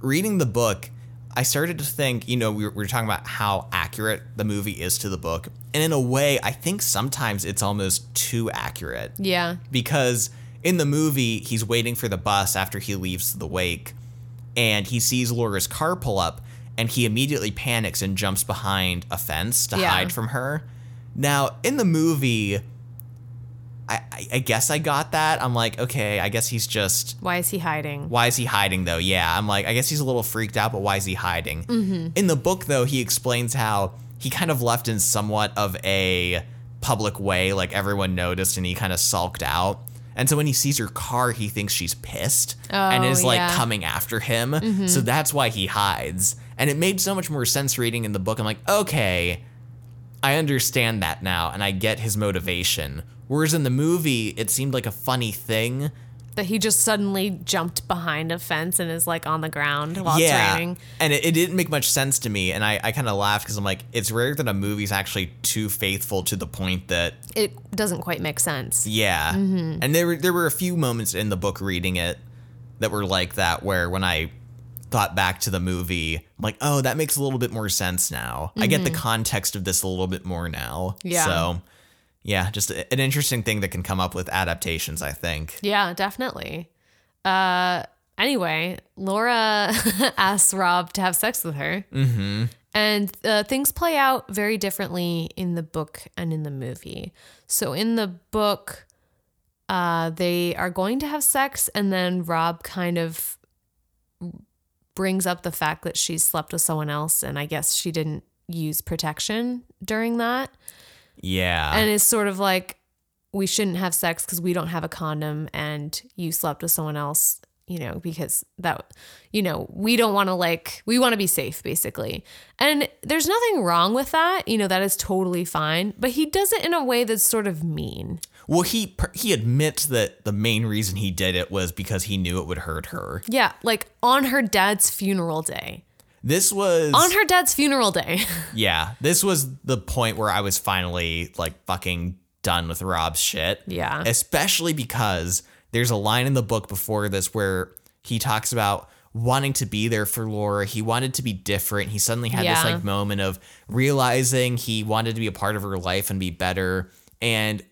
reading the book, I started to think, you know, we were, we were talking about how accurate the movie is to the book. And in a way, I think sometimes it's almost too accurate yeah, because in the movie, he's waiting for the bus after he leaves the wake and he sees Laura's car pull up and he immediately panics and jumps behind a fence to Yeah. hide from her. Now, in the movie, I, I, guess I got that. I'm like, okay, I guess he's just. why is he hiding? Why is he hiding though? Yeah, I'm like, I guess he's a little freaked out, but why is he hiding? In the book, though, he explains how he kind of left in somewhat of a public way, like everyone noticed, and he kind of sulked out. And so when he sees her car, he thinks she's pissed and Oh, is like yeah. Mm-hmm. coming after him. So that's why he hides. And it made so much more sense reading in the book. I'm like, okay, I understand that now and I get his motivation. Whereas in the movie, it seemed like a funny thing. That he just suddenly jumped behind a fence and is like on the ground while yeah. it's raining. And it, it didn't make much sense to me. And I, I kind of laughed because I'm like, it's rare that a movie's actually too faithful to the point that, It doesn't quite make sense. yeah. Mm-hmm. And there were, there were a few moments in the book reading it that were like that where when I thought back to the movie, I'm like, oh, that makes a little bit more sense now. I get the mm-hmm. context of this a little bit more now. Yeah. So, yeah, just a- an interesting thing that can come up with adaptations, I think. Yeah, definitely. Uh, anyway, Laura asks Rob to have sex with her. Mm-hmm. And uh, things play out very differently in the book and in the movie. So in the book, uh, they are going to have sex, and then Rob kind of brings up the fact that she's slept with someone else, and I guess she didn't use protection during that Yeah. and it's sort of like we shouldn't have sex because we don't have a condom and you slept with someone else you know because that you know we don't want to like we want to be safe basically and there's nothing wrong with that you know that is totally fine but he does it in a way that's sort of mean Well, he he admits that the main reason he did it was because he knew it would hurt her. yeah like on her dad's funeral day This was on her dad's funeral day yeah. This was the point where I was finally like fucking done with Rob's shit. Yeah. Especially because there's a line in the book before this where he talks about wanting to be there for Laura. He wanted to be different. He suddenly had this like moment of realizing he wanted to be a part of her life and be better. And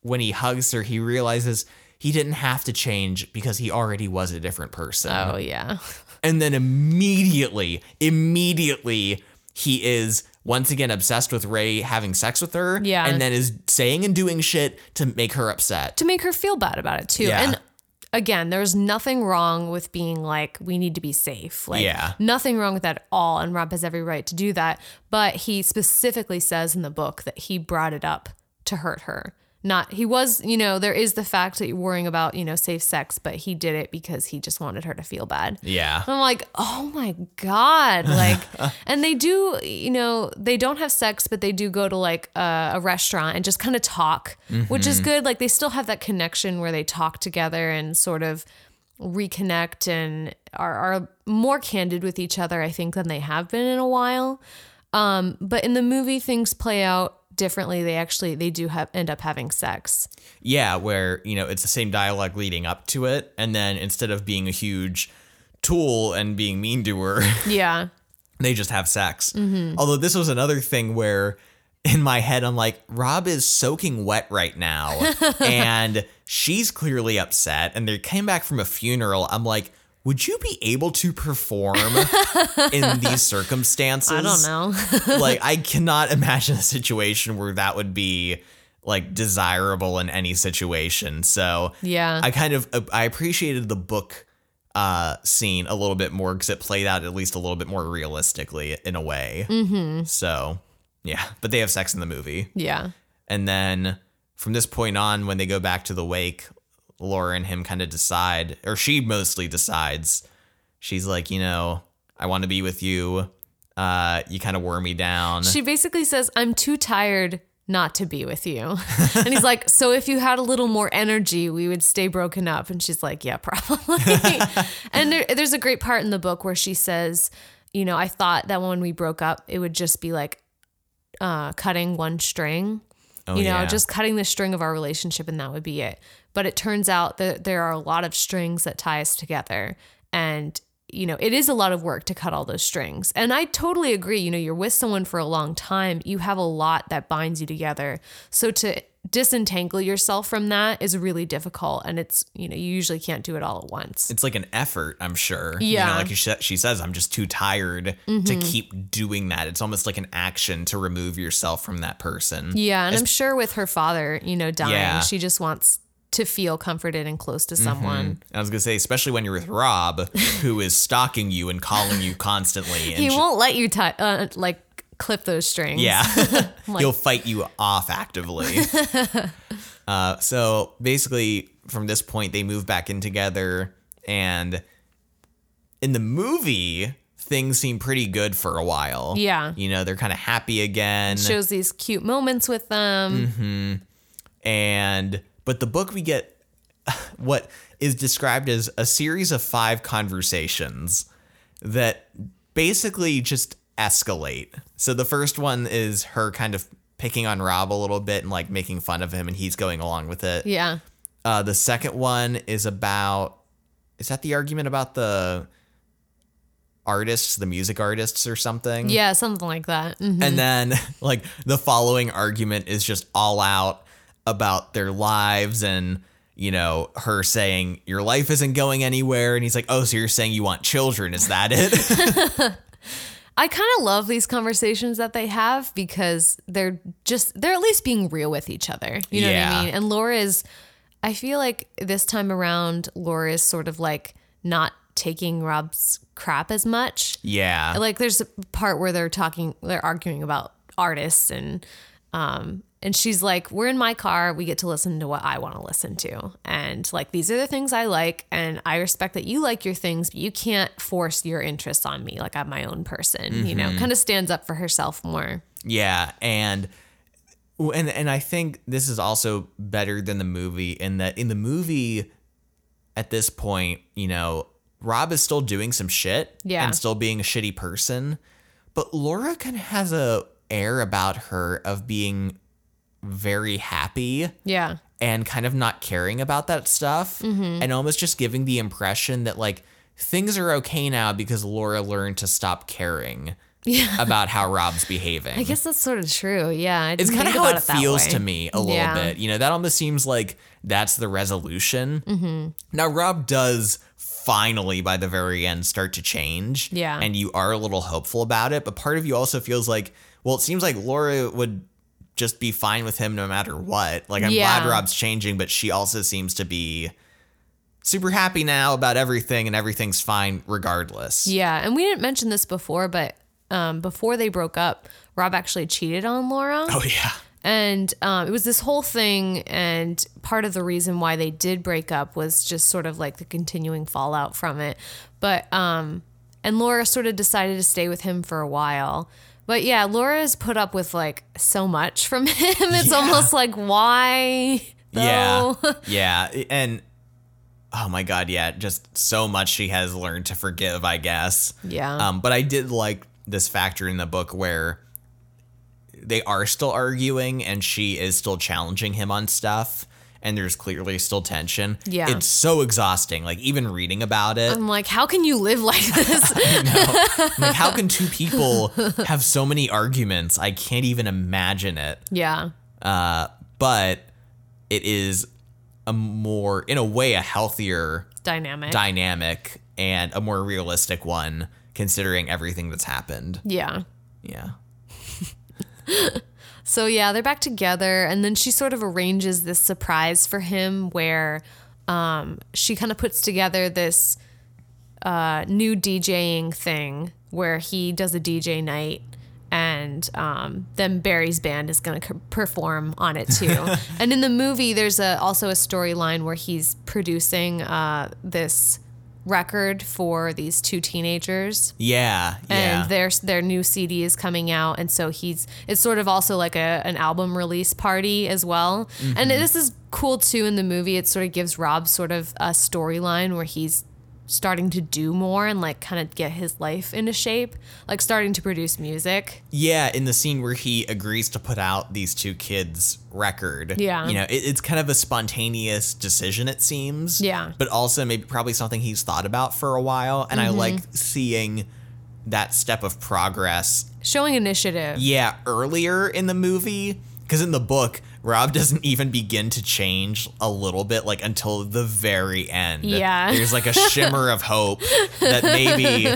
when he hugs her, he realizes he didn't have to change because he already was a different person. oh yeah And then immediately, immediately, he is once again obsessed with Ray having sex with her. Yeah. And then is saying and doing shit to make her upset. to make her feel bad about it too. Yeah. And again, there's nothing wrong with being like, we need to be safe. Like, Yeah. nothing wrong with that at all. And Rob has every right to do that. But he specifically says in the book that he brought it up to hurt her. Not, he was, you know, there is the fact that you're worrying about, you know, safe sex, but he did it because he just wanted her to feel bad. Yeah. I'm like, oh my God. Like, and they do, you know, they don't have sex, but they do go to like a, a restaurant and just kind of talk, which is good. Like, they still have that connection where they talk together and sort of reconnect and are, are more candid with each other, I think, than they have been in a while. Um, but in the movie, things play out differently. They actually, they do have end up having sex. Yeah, where, you know, it's the same dialogue leading up to it. And then instead of being a huge tool and being mean to her, Yeah. they just have sex. Mm-hmm. Although this was another thing where in my head I'm like, Rob is soaking wet right now, and she's clearly upset. And they came back from a funeral. I'm like, would you be able to perform in these circumstances? I don't know. like, I cannot imagine a situation where that would be like desirable in any situation. So Yeah. I kind of I appreciated the book uh, scene a little bit more because it played out at least a little bit more realistically in a way. Mm-hmm. So yeah, but they have sex in the movie, yeah. and then from this point on, when they go back to the wake, Laura and him kind of decide, or she mostly decides. She's like, you know, I want to be with you. Uh, you kind of wore me down. She basically says, I'm too tired not to be with you. and he's like, So if you had a little more energy, we would stay broken up. And she's like, Yeah, probably. and there, there's a great part in the book where she says, You know, I thought that when we broke up, it would just be like uh, cutting one string. Oh, you know, yeah. just cutting the string of our relationship and that would be it. But it turns out that there are a lot of strings that tie us together. And, you know, it is a lot of work to cut all those strings. And I totally agree. You know, you're with someone for a long time, you have a lot that binds you together. So to disentangle yourself from that is really difficult. And it's, you know, you usually can't do it all at once. it's like an effort, I'm sure. You Yeah. know, like she, she says, I'm just too tired to mm-hmm. keep doing that. It's almost like an action to remove yourself from that person. Yeah. And I'm sure with her father, you know, dying, Yeah. she just wants to feel comforted and close to someone. I was gonna say, especially when you're with Rob, who is stalking you and calling you constantly. And He she- won't let you t- uh, like clip those strings. Yeah. He'll fight you off actively. uh, so basically, from this point, they move back in together. And in the movie, things seem pretty good for a while. Yeah. You know, they're kind of happy again. Shows these cute moments with them. and, but the book, we get what is described as a series of five conversations that basically just escalate. So the first one is her kind of picking on Rob a little bit and like making fun of him, and he's going along with it. Yeah. Uh, the second one is about is that the argument about the artists, the music artists or something? Yeah, something like that. Mhm. And then like the following argument is just all out about their lives and you know her saying your life isn't going anywhere and he's like oh so you're saying you want children is that it I kind of love these conversations that they have because they're just they're at least being real with each other. You know what I mean? And Laura is I feel like this time around Laura is sort of like not taking Rob's crap as much. yeah Like there's a part where they're talking they're arguing about artists and um and she's like we're in my car. We get to listen to what I want to listen to. And like these are the things I like and I respect that you like your things but you can't force your interests on me like I'm my own person you know kind of stands up for herself more. Yeah, and and and I think this is also better than the movie in that in the movie at this point, you know, Rob is still doing some shit Yeah. and still being a shitty person, but Laura kind of has a air about her of being very happy yeah and kind of not caring about that stuff and almost just giving the impression that like things are okay now because Laura learned to stop caring yeah about how Rob's behaving. I guess that's sort of true yeah I It's kind of how about it feels way. to me a little Yeah. bit. You know, that almost seems like that's the resolution. Mm-hmm. Now, Rob does finally, by the very end, start to change. Yeah. And you are a little hopeful about it. But part of you also feels like, well, it seems like Laura would just be fine with him no matter what. Like, I'm Yeah. glad Rob's changing, but she also seems to be super happy now about everything and everything's fine regardless. Yeah, and we didn't mention this before, but um, before they broke up, Rob actually cheated on Laura. Oh, yeah. And um, it was this whole thing, and part of the reason why they did break up was just sort of like the continuing fallout from it. But um, and Laura sort of decided to stay with him for a while. But yeah, Laura has put up with like so much from him. It's Yeah. almost like why? Yeah. yeah. And oh my god, yeah, just so much she has learned to forgive, I guess. Yeah. Um, but I did like this factor in the book where they are still arguing and she is still challenging him on stuff and there's clearly still tension. Yeah. It's so exhausting. Like even reading about it. I'm like, how can you live like this? Like how can two people have so many arguments? I can't even imagine it. yeah. Uh, but it is a more, in a way, a healthier Dynamic. dynamic and a more realistic one, considering everything that's happened. yeah. Yeah. So yeah, they're back together, and then she sort of arranges this surprise for him, where um, she kind of puts together this uh, new DJing thing where he does a DJ night, and um, then Barry's band is going to perform on it too. and in the movie, there's a, also a storyline where he's producing uh, this record for these two teenagers Yeah. Yeah. and their their new CD is coming out, and so he's it's sort of also like a an album release party as well. And mm-hmm. this is cool too in the movie. It sort of gives Rob sort of a storyline where he's starting to do more and like kind of get his life into shape, like starting to produce music. yeah. In the scene where he agrees to put out these two kids' record. Yeah. You know, it, it's kind of a spontaneous decision, it seems. Yeah. But also maybe probably something he's thought about for a while. And I Mm-hmm. like seeing that step of progress Showing initiative. Yeah, earlier in the movie, because in the book, Rob doesn't even begin to change a little bit, like until the very end. Yeah. There's like a shimmer of hope that maybe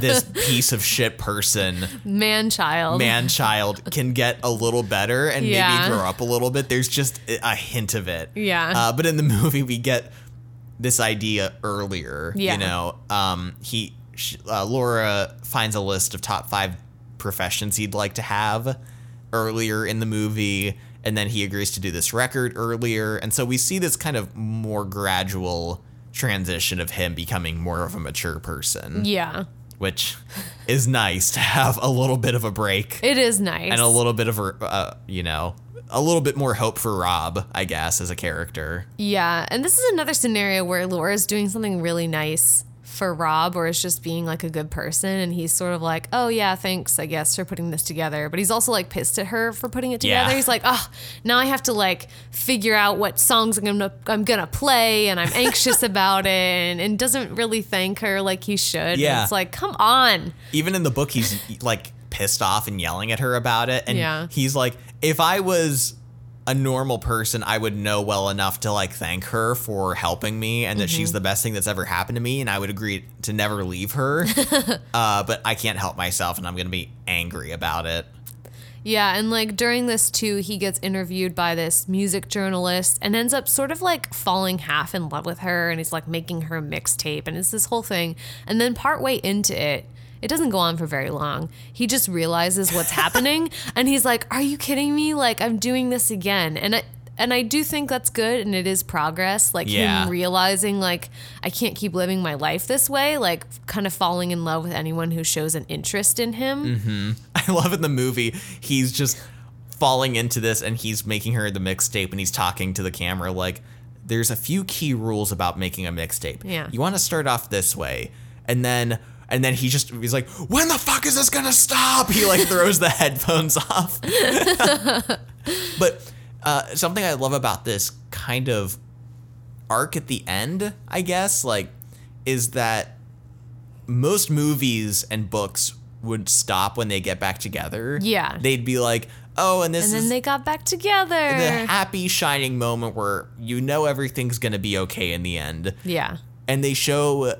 this piece of shit person, Man child. man child, can get a little better and Yeah. maybe grow up a little bit. There's just a hint of it. Yeah. Uh, but in the movie, we get this idea earlier. Yeah. You know, um, he, sh uh, Laura finds a list of top five professions he'd like to have earlier in the movie and then he agrees to do this record earlier and so we see this kind of more gradual transition of him becoming more of a mature person Yeah. which is nice to have a little bit of a break It is nice. and a little bit of a uh, you know a little bit more hope for Rob I guess as a character Yeah, and this is another scenario where Laura's doing something really nice for Rob, or is just being like a good person, and he's sort of like, "Oh yeah, thanks, I guess, for putting this together." But he's also like pissed at her for putting it together. Yeah. He's like, "Oh, now I have to like figure out what songs I'm gonna I'm gonna play, and I'm anxious about it," and, and doesn't really thank her like he should. Yeah. it's like, come on. even in the book he's like pissed off and yelling at her about it and Yeah. he's like if i was a normal person i would know well enough to like thank her for helping me and that Mm-hmm. she's the best thing that's ever happened to me and i would agree to never leave her uh, but i can't help myself and i'm gonna be angry about it Yeah, and like during this too, he gets interviewed by this music journalist and ends up sort of like falling half in love with her and he's like making her a mixtape and it's this whole thing. And then partway into it, it doesn't go on for very long. He just realizes what's happening and he's like, "Are you kidding me? Like I'm doing this again." And I and I do think that's good and it is progress. Like Yeah. him realizing like I can't keep living my life this way, like kind of falling in love with anyone who shows an interest in him. Mhm. i love in the movie he's just falling into this and he's making her the mixtape and he's talking to the camera like there's a few key rules about making a mixtape Yeah. you want to start off this way and then and then he just he's like when the fuck is this gonna stop he like throws the headphones off but uh, something i love about this kind of arc at the end i guess like is that most movies and books would stop when they get back together Yeah. they'd be like oh and this And is then they got back together. the happy shining moment where you know everything's gonna be okay in the end Yeah. and they show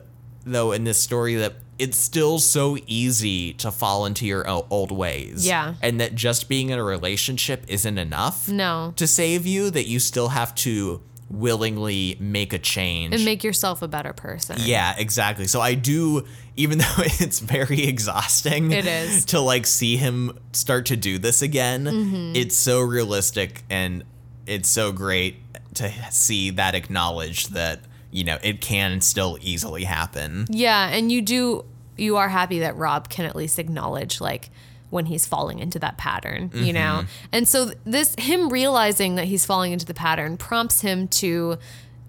though in this story that it's still so easy to fall into your old ways Yeah. and that just being in a relationship isn't enough No. to save you that you still have to willingly make a change And make yourself a better person. yeah, exactly. So I do, even though it's very exhausting, It is. to like see him start to do this again. Mm-hmm. It's so realistic and it's so great to see that acknowledged that you know it can still easily happen. Yeah. And you do, you are happy that Rob can at least acknowledge, like, when he's falling into that pattern, you mm-hmm. know? And so this, him realizing that he's falling into the pattern prompts him to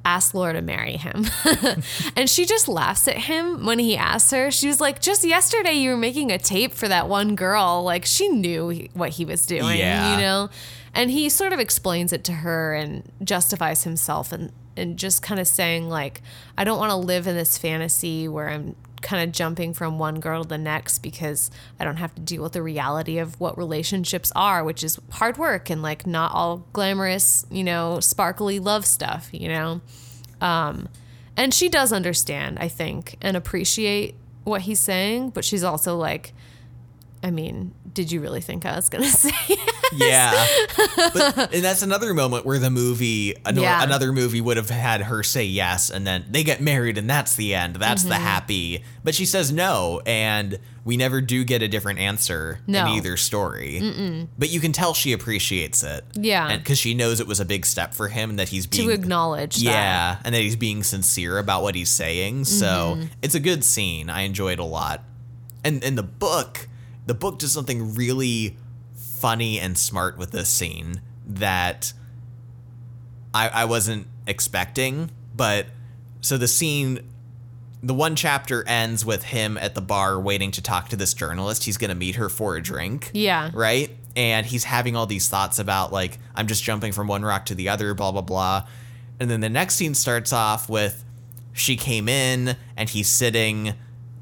ask Laura to marry him. and she just laughs at him when he asks her. She was like, just yesterday you were making a tape for that one girl. Like, she knew he- what he was doing, Yeah. you know? And he sort of explains it to her and justifies himself and, and just kind of saying, like, I don't want to live in this fantasy where I'm kind of jumping from one girl to the next because I don't have to deal with the reality of what relationships are, which is hard work and like not all glamorous, you know, sparkly love stuff, you know? Um, and she does understand, I think, and appreciate what he's saying, but she's also like, I mean, did you really think I was going to say it? Yeah, but, and that's another moment where the movie, another, Yeah. another movie would have had her say yes, and then they get married, and that's the end. That's Mm-hmm. the happy. But she says no, and we never do get a different answer No. in either story. But you can tell she appreciates it. Yeah. because she knows it was a big step for him, and that he's being to acknowledge that. yeah, and that he's being sincere about what he's saying. So Mm-hmm. it's a good scene. I enjoyed it a lot. And in the book, the book does something really funny and smart with this scene that I, I wasn't expecting. But so the scene, the one chapter ends with him at the bar waiting to talk to this journalist. He's going to meet her for a drink Yeah. right? And he's having all these thoughts about like I'm just jumping from one rock to the other, blah blah blah. And then the next scene starts off with she came in and he's sitting,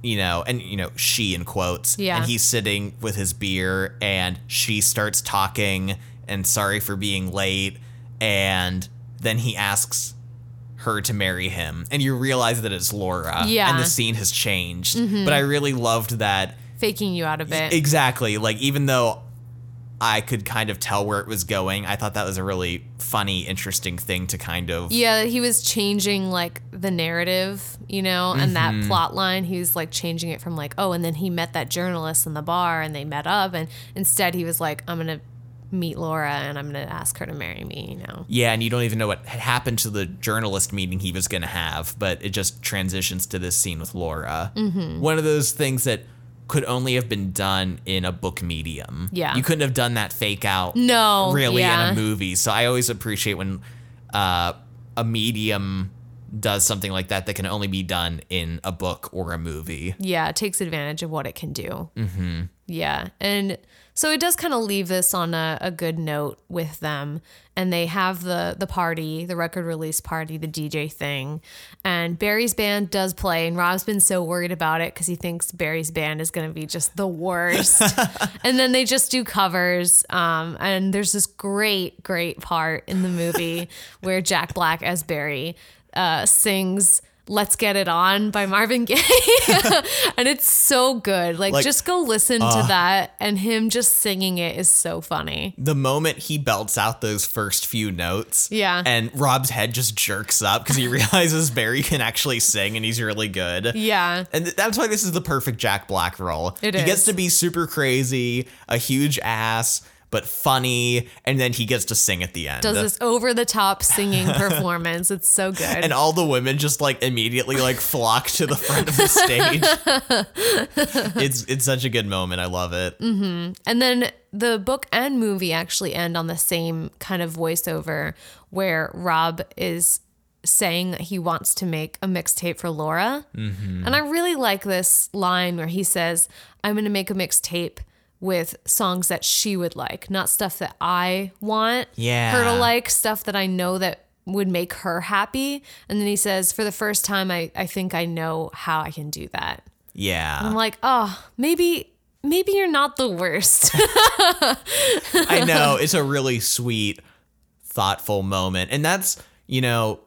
you know, and you know, she in quotes. Yeah. And he's sitting with his beer and she starts talking and sorry for being late and then he asks her to marry him and you realize that it's Laura Yeah. and the scene has changed. Mm-hmm. But I really loved that Faking you out a bit. Exactly. Like even though I could kind of tell where it was going. I thought that was a really funny, interesting thing to kind of. Yeah, he was changing like the narrative, you know, and that plot line. He was like changing it from like, oh, and then he met that journalist in the bar and they met up. And instead he was like, I'm going to meet Laura and I'm going to ask her to marry me, you know. Yeah, and you don't even know what had happened to the journalist meeting he was going to have, but it just transitions to this scene with Laura. Mm-hmm. One of those things that could only have been done in a book medium. Yeah. You couldn't have done that fake out No, really yeah. in a movie. So I always appreciate when uh, a medium does something like that that can only be done in a book or a movie. Yeah, it takes advantage of what it can do. Mm-hmm. Yeah. And so it does kind of leave this on a, a good note with them. And they have the the party, the record release party, the DJ thing. And Barry's band does play. And Rob's been so worried about it because he thinks Barry's band is going to be just the worst. and then they just do covers. Um, and there's this great, great part in the movie where Jack Black as Barry uh, sings Let's Get It On by Marvin Gaye. and it's so good. Like, Like, just go listen to uh. that. And him just singing it is so funny. The moment he belts out those first few notes, Yeah. and Rob's head just jerks up because he realizes Barry can actually sing and he's really good. Yeah. And th- that's why this is the perfect Jack Black role. It he gets to be super crazy, a huge ass, but funny, and then he gets to sing at the end. Does this over the top singing performance. It's so good. and all the women just like immediately like flock to the front of the stage. it's it's such a good moment. I love it. Mm. And then the book and movie actually end on the same kind of voiceover where Rob is saying that he wants to make a mixtape for Laura. And I really like this line where he says, I'm going to make a mixtape with songs that she would like, not stuff that I want yeah. her to like, stuff that I know that would make her happy. And then he says, For the first time, I, I think I know how I can do that. Yeah. I'm like, oh, maybe maybe you're not the worst. I know it's a really sweet, thoughtful moment, and that's you know,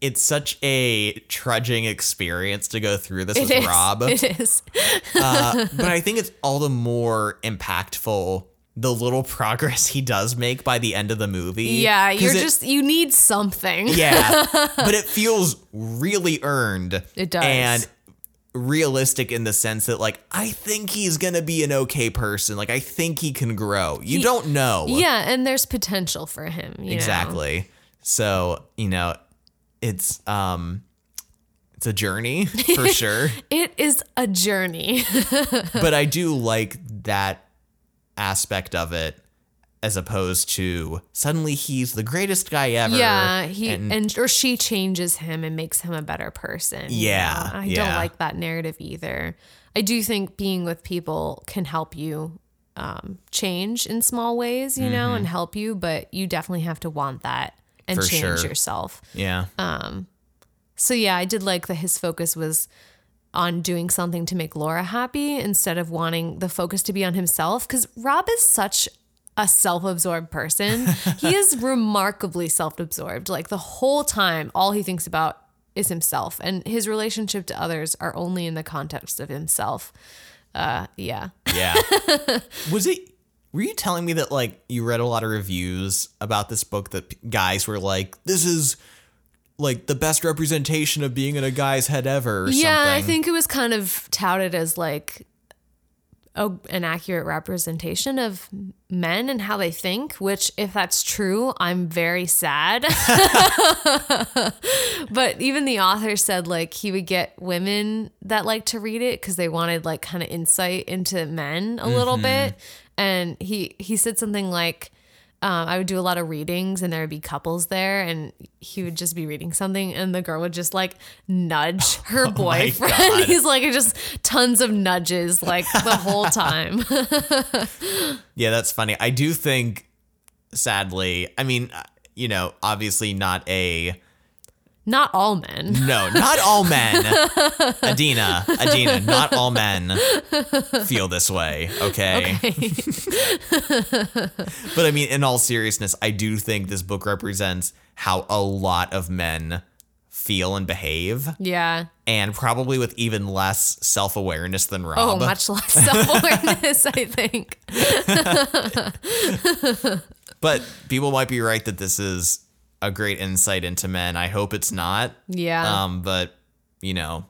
it's such a trudging experience to go through this with It is. Rob. It is. Uh, but I think it's all the more impactful the little progress he does make by the end of the movie. Yeah, you're it- just you need something. yeah, but it feels really earned. It does. and realistic in the sense that like I think he's gonna be an okay person. Like I think he can grow. You don't know. Yeah, and there's potential for him. you know? exactly. So you know, it's um, it's a journey for sure. It is a journey. but I do like that aspect of it as opposed to suddenly he's the greatest guy ever. yeah, he and, and, or she changes him and makes him a better person. you Yeah, know? I yeah. don't like that narrative either. I do think being with people can help you um, change in small ways, you know, and help you, but you definitely have to want that and. For change sure. yourself. yeah. Um, So yeah, I did like that his focus was on doing something to make Laura happy instead of wanting the focus to be on himself cuz Rob is such a self-absorbed person. he is remarkably self-absorbed. Like the whole time all he thinks about is himself and his relationship to others are only in the context of himself. Uh yeah. Yeah. Was it were you telling me that like you read a lot of reviews about this book that guys were like this is like the best representation of being in a guy's head ever or Yeah, I think it was kind of touted as like a, an accurate representation of men and how they think, which, if that's true, I'm very sad. but even the author said like he would get women that like to read it because they wanted like kind of insight into men a little mm-hmm. bit. And he he said something like, um, I would do a lot of readings and there would be couples there and he would just be reading something and the girl would just like nudge her Oh boyfriend. He's like just tons of nudges like the whole time. Yeah, that's funny. I do think sadly, I mean, uh, you know, obviously not a Not all men. No, not all men. Adina, Adina, not all men feel this way, okay? but I mean, in all seriousness, I do think this book represents how a lot of men feel and behave, Yeah. and probably with even less self awareness than oh, Rob. Oh, much less self awareness, I think. But people might be right that this is a great insight into men. I hope it's not. Yeah. Um, but you know,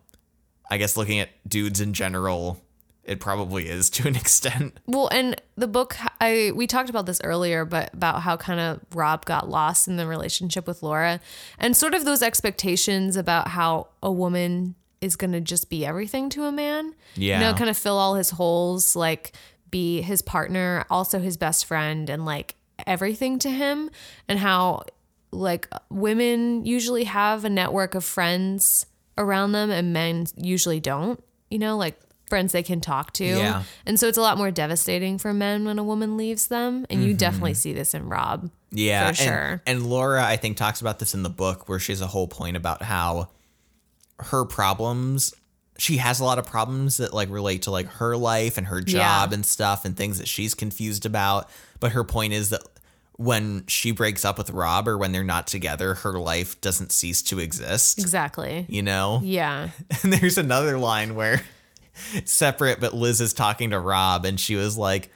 I guess looking at dudes in general, it probably is to an extent. Well, and the book I we talked about this earlier, but about how kind of Rob got lost in the relationship with Laura, and sort of those expectations about how a woman is going to just be everything to a man. Yeah. You know, kind of fill all his holes, like be his partner, also his best friend, and like everything to him, and how like women usually have a network of friends around them and men usually don't, you know, like friends they can talk to. Yeah. And so it's a lot more devastating for men when a woman leaves them. And you mm-hmm. definitely see this in Rob. Yeah, For and- sure. And, Laura, I think, talks about this in the book where she has a whole point about how her problems. She has a lot of problems that like relate to like her life and her job Yeah. and stuff and things that she's confused about. But her point is that when she breaks up with Rob or when they're not together, her life doesn't cease to exist. Exactly. You know? Yeah. And there's another line where separate, but Liz is talking to Rob and she was like,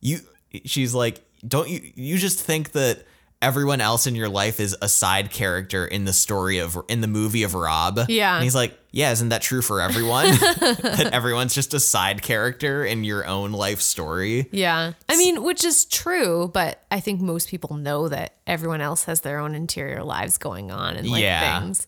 You she's like, Don't you you just think that everyone else in your life is a side character in the story of in the movie of Rob? Yeah. And he's like, Yeah, isn't that true for everyone? that everyone's just a side character in your own life story. Yeah. I mean, which is true, but I think most people know that everyone else has their own interior lives going on and like Yeah. things.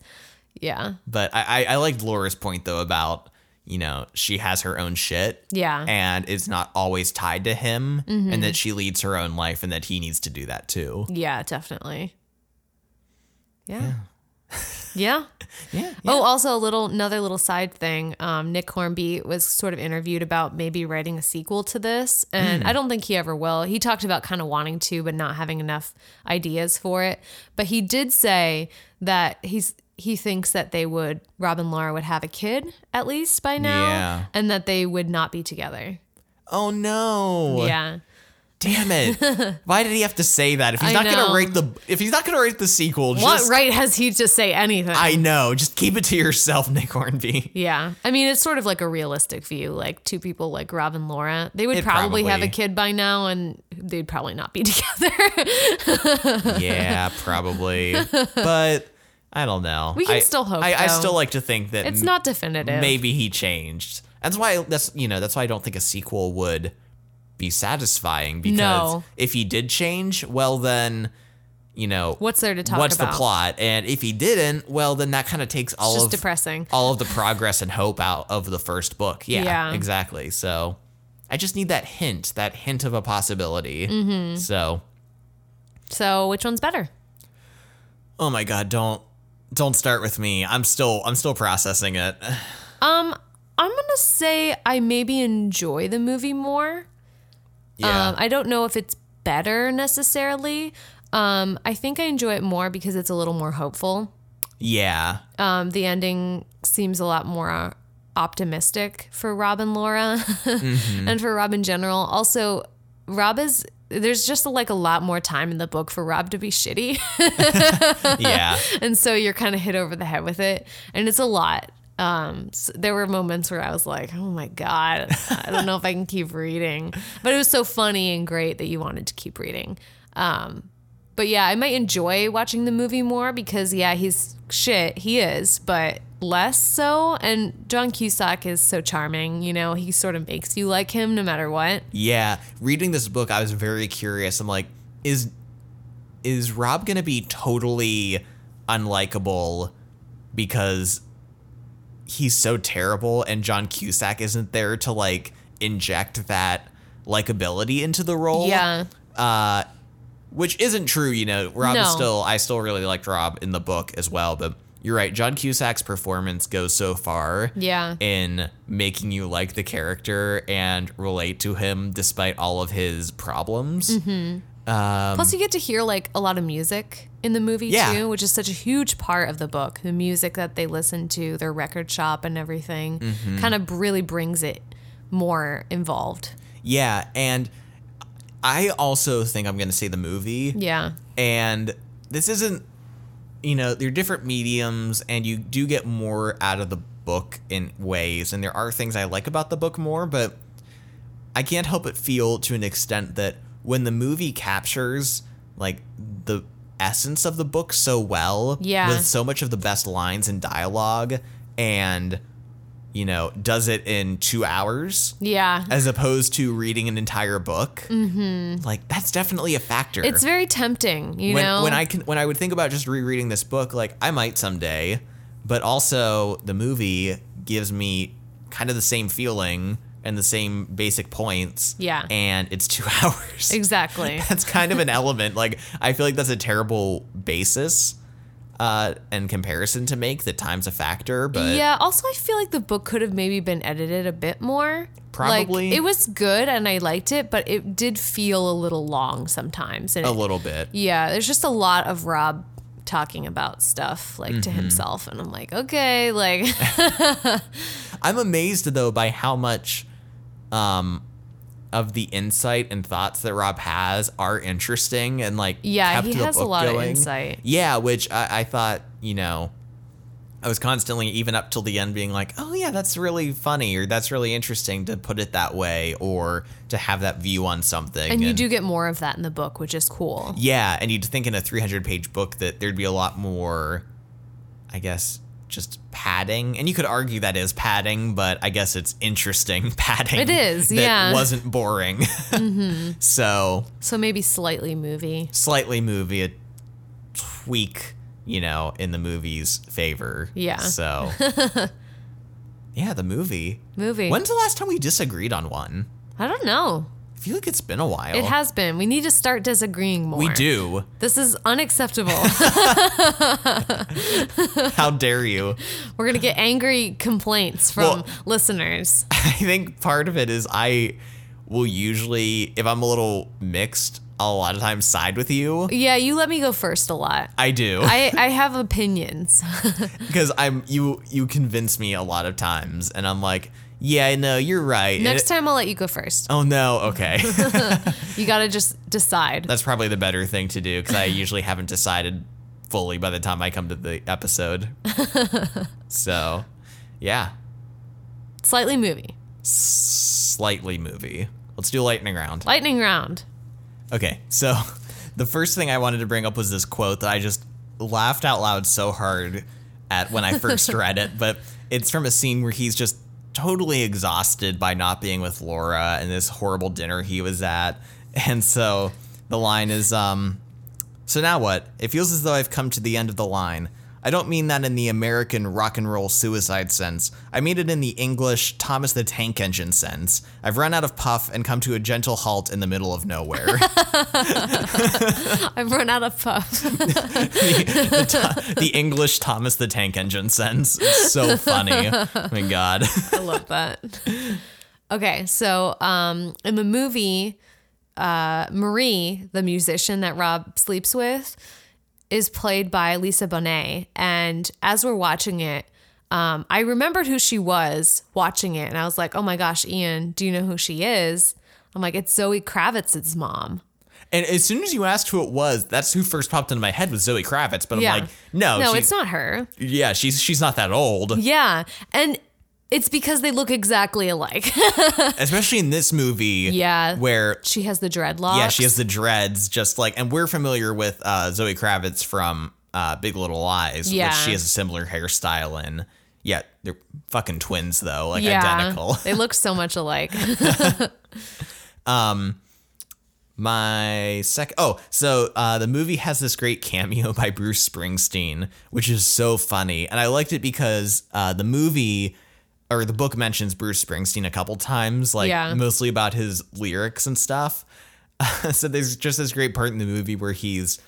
Yeah. But I, I, I liked Laura's point though about, you know, she has her own shit. Yeah. And is not always tied to him and that she leads her own life and that he needs to do that too. Yeah, definitely. Yeah. Yeah. Yeah. Oh, also a little another little side thing. Um, Nick Hornby was sort of interviewed about maybe writing a sequel to this, and I don't think he ever will. He talked about kind of wanting to, but not having enough ideas for it. But he did say that he's he thinks that they would Rob and Laura would have a kid at least by now, Yeah. and that they would not be together. Oh no. Yeah. Damn it. Why did he have to say that? If he's I not know. gonna rate the if he's not gonna rate the sequel, What just right has he to say anything? I know. Just keep it to yourself, Nick Hornby. Yeah. I mean, it's sort of like a realistic view. Like two people like Rob and Laura, they would It probably, have a kid by now and they'd probably not be together. yeah, probably. But I don't know. We can I- still hope, I, I still like to think that it's not definitive. maybe he changed. That's why that's you know that's why I don't think a sequel would be satisfying because No. if he did change, well then you know What's there to talk about. what's about? the plot, and if he didn't, well then that kind of takes all just of depressing. all of the progress and hope out of the first book. Yeah, Yeah. exactly. So I just need that hint, that hint of a possibility. Mm-hmm. So So which one's better? oh my god, don't don't start with me. I'm still I'm still processing it. Um, I'm gonna say I maybe enjoy the movie more. Yeah. Um, I don't know if it's better necessarily. Um, I think I enjoy it more because it's a little more hopeful. yeah. Um, the ending seems a lot more optimistic for Rob and Laura Mm-hmm. and for Rob in general. Also, Rob is there's just like a lot more time in the book for Rob to be shitty. Yeah. and so you're kind of hit over the head with it and it's a lot um s there were moments where i was like oh my god i don't know if i can keep reading but it was so funny and great that you wanted to keep reading um but yeah i might enjoy watching the movie more because yeah he's shit he is but less so and john cusack is so charming you know he sort of makes you like him no matter what Yeah, reading this book, I was very curious. I'm like, is is Rob gonna be totally unlikable because he's so terrible and John Cusack isn't there to like inject that likability into the role? yeah Uh, which isn't true, you know. Rob is still I still really liked Rob in the book as well, but you're right. John Cusack's performance goes so far yeah in making you like the character and relate to him despite all of his problems. Mm-hmm. Plus, you get to hear like a lot of music in the movie Yeah. too, which is such a huge part of the book. The music that they listen to, their record shop, and everything, Mm-hmm. kind of really brings it more involved. Yeah, and I also think I'm going to say the movie. Yeah, And this isn't you know, they're different mediums and you do get more out of the book in ways. And there are things I like about the book more, but I can't help but feel to an extent that when the movie captures like the essence of the book so well, Yeah. with so much of the best lines and dialogue, and you know, does it in two hours Yeah. as opposed to reading an entire book. Mm-hmm. Like that's definitely a factor. It's very tempting, you when, know? when I can when I would think about just rereading this book, like I might someday, but also the movie gives me kind of the same feeling and the same basic points. Yeah. And it's two hours. exactly. That's kind of an element. Like I feel like that's a terrible basis uh and comparison to make that time's a factor, but yeah. Also, I feel like the book could have maybe been edited a bit more. Probably. Like, it was good and I liked it, but it did feel a little long sometimes. And a it- little bit. yeah, there's just a lot of Rob talking about stuff like Mm-hmm. to himself, and I'm like, okay, like, I'm amazed though by how much um of the insight and thoughts that Rob has are interesting and like Yeah, he has a lot of insight. Yeah, which I, I thought you know I was constantly even up till the end being like, oh yeah, that's really funny or that's really interesting to put it that way or to have that view on something. and you do get more of that in the book, which is cool. Yeah, and you'd think in a 300 page book that there'd be a lot more, I guess, just padding. And you could argue that is padding, but I guess it's interesting padding. It is, that yeah. wasn't boring. Mm-hmm. so So maybe slightly movie. slightly movie, a tweak, you know, in the movie's favor. Yeah. So, yeah, the movie. Movie. When's the last time we disagreed on one? I don't know. I feel like it's been a while. It has been. We need to start disagreeing more. We do. This is unacceptable. How dare you? We're gonna get angry complaints from Well- listeners. I think part of it is I will usually, if I'm a little mixed, I'll a lot of times side with you. Yeah, you let me go first a lot. I do I, I have opinions. because I'm you. You convince me a lot of times, and I'm like, yeah, no, you're right. Next time I'll let you go first. Oh no, okay. You gotta just decide. That's probably the better thing to do because I usually haven't decided fully by the time I come to the episode. so, yeah, Slightly movie. slightly movie. Let's do lightning round. Lightning round. Okay, so the first thing I wanted to bring up was this quote that I just laughed out loud so hard at when I first read it, but it's from a scene where he's just totally exhausted by not being with Laura and this horrible dinner he was at. And so the line is um so now what? It feels as though I've come to the end of the line. I don't mean that in the American rock and roll suicide sense. I mean it in the English Thomas the Tank Engine sense. I've run out of puff and come to a gentle halt in the middle of nowhere. I've run out of puff. the, the, to- the English Thomas the Tank Engine sense. It's so funny. Oh my god. I love that. Okay, so um, in the movie, uh, Marie, the musician that Rob sleeps with, is played by Lisa Bonet. And as we're watching it, um, I remembered who she was watching it, and I was like, "Oh my gosh, Ian, do you know who she is?" I'm like, "It's Zoe Kravitz's mom." And as soon as you asked who it was, that's who first popped into my head was Zoe Kravitz. But Yeah. I'm like, no, no, she's, it's not her. Yeah, she's she's not that old. Yeah, and it's because they look exactly alike. Especially in this movie. Yeah. Where she has the dreadlocks. yeah, she has the dreads, just like, and we're familiar with uh, Zoe Kravitz from uh, Big Little Lies, Yeah. which she has a similar hairstyle in. Yeah, they're fucking twins though, like yeah, identical. they look so much alike. Um, my second, oh, so uh, the movie has this great cameo by Bruce Springsteen, which is so funny, and I liked it because uh, the movie or the book mentions Bruce Springsteen a couple times, like Yeah. mostly about his lyrics and stuff. so there's just this great part in the movie where he's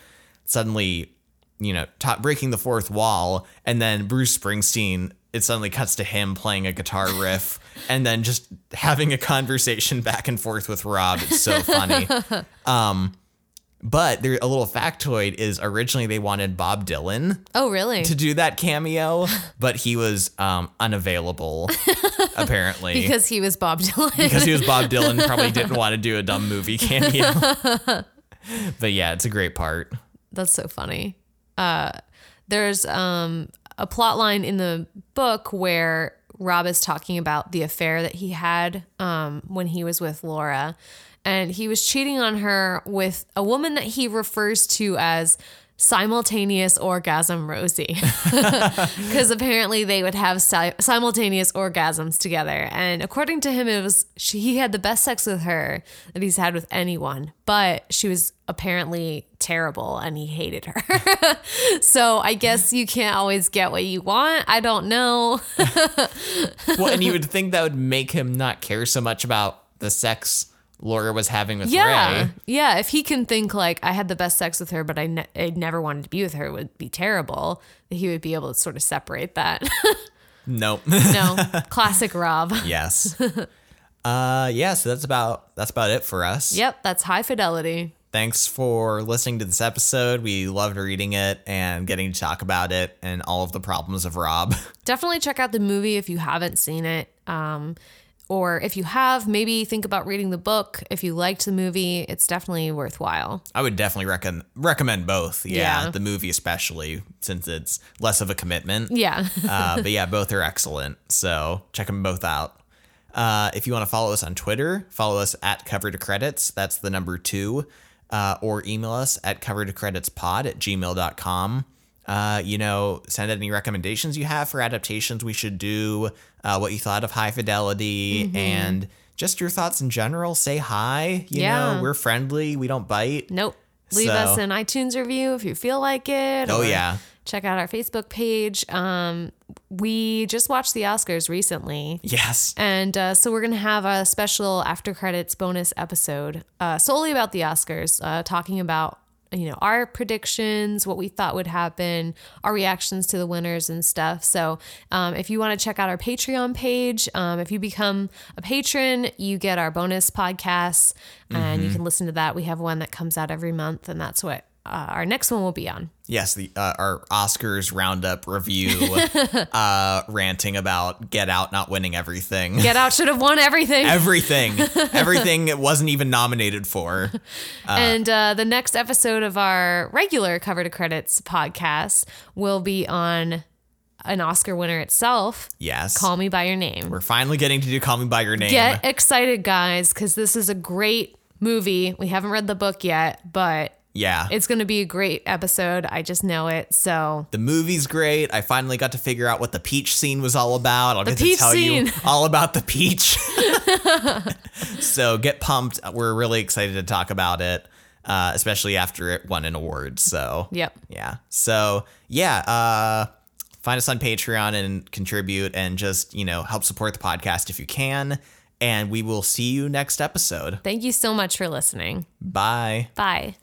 suddenly, you know, top, breaking the fourth wall, and then Bruce Springsteen. It suddenly cuts to him playing a guitar riff and then just having a conversation back and forth with Rob. It's so funny. Um, but there a little factoid is originally they wanted Bob Dylan oh, really? to do that cameo, but he was um, unavailable apparently because he was Bob Dylan. because he was Bob Dylan. Probably didn't want to do a dumb movie cameo. but yeah, it's a great part. That's so funny. Uh, there's um, a plot line in the book where Rob is talking about the affair that he had um, when he was with Laura. And he was cheating on her with a woman that he refers to as simultaneous orgasm Rosie. Because apparently they would have si- simultaneous orgasms together. And according to him, it was she, he had the best sex with her that he's had with anyone, but she was apparently terrible and he hated her. so I guess you can't always get what you want. I don't know. well, and you would think that would make him not care so much about the sex Laura was having with yeah. Ray. Yeah. If he can think like I had the best sex with her, but I, ne- I never wanted to be with her, it would be terrible. He would be able to sort of separate that. Nope. no, classic Rob. yes. Uh yeah, so that's about that's about it for us. Yep, that's high fidelity. Thanks for listening to this episode. We loved reading it and getting to talk about it and all of the problems of Rob. Definitely check out the movie if you haven't seen it. Um, or if you have, maybe think about reading the book. If you liked the movie, it's definitely worthwhile. I would definitely recommend recommend both. Yeah, Yeah. the movie especially since it's less of a commitment. Yeah. uh, but yeah, both are excellent. So check them both out. Uh, if you want to follow us on Twitter, follow us at cover to credits. That's the number two. Uh, or email us at cover to credits pod at gmail.com. Uh, you know, send any recommendations you have for adaptations we should do, uh, what you thought of High Fidelity, Mm-hmm. and just your thoughts in general. Say hi. You Yeah. know, we're friendly. We don't bite. Nope. Leave So- us an iTunes review if you feel like it. Oh, yeah. Check out our Facebook page. Um, we just watched the Oscars recently. Yes. And uh, so we're going to have a special after credits bonus episode uh, solely about the Oscars, uh, talking about you know our predictions, what we thought would happen, our reactions to the winners and stuff. So um, if you want to check out our Patreon page, um, if you become a patron, you get our bonus podcasts, and you can listen to that. We have one that comes out every month, and that's what uh, our next one will be on. Yes, the uh, our Oscars roundup review, uh, ranting about Get Out not winning everything. Get Out should have won everything. everything, everything it wasn't even nominated for. and uh, the next episode of our regular cover to credits podcast will be on an Oscar winner itself. Yes, Call Me by Your Name. we're finally getting to do Call Me by Your Name. Get excited, guys, because this is a great movie. We haven't read the book yet, but yeah, it's going to be a great episode. I just know it. So the movie's great. I finally got to figure out what the peach scene was all about. I'll get to tell you all about the peach. so get pumped. We're really excited to talk about it, uh, especially after it won an award. So Yep. yeah. So yeah. Uh, find us on Patreon and contribute, and just you know help support the podcast if you can. And we will see you next episode. thank you so much for listening. Bye. Bye.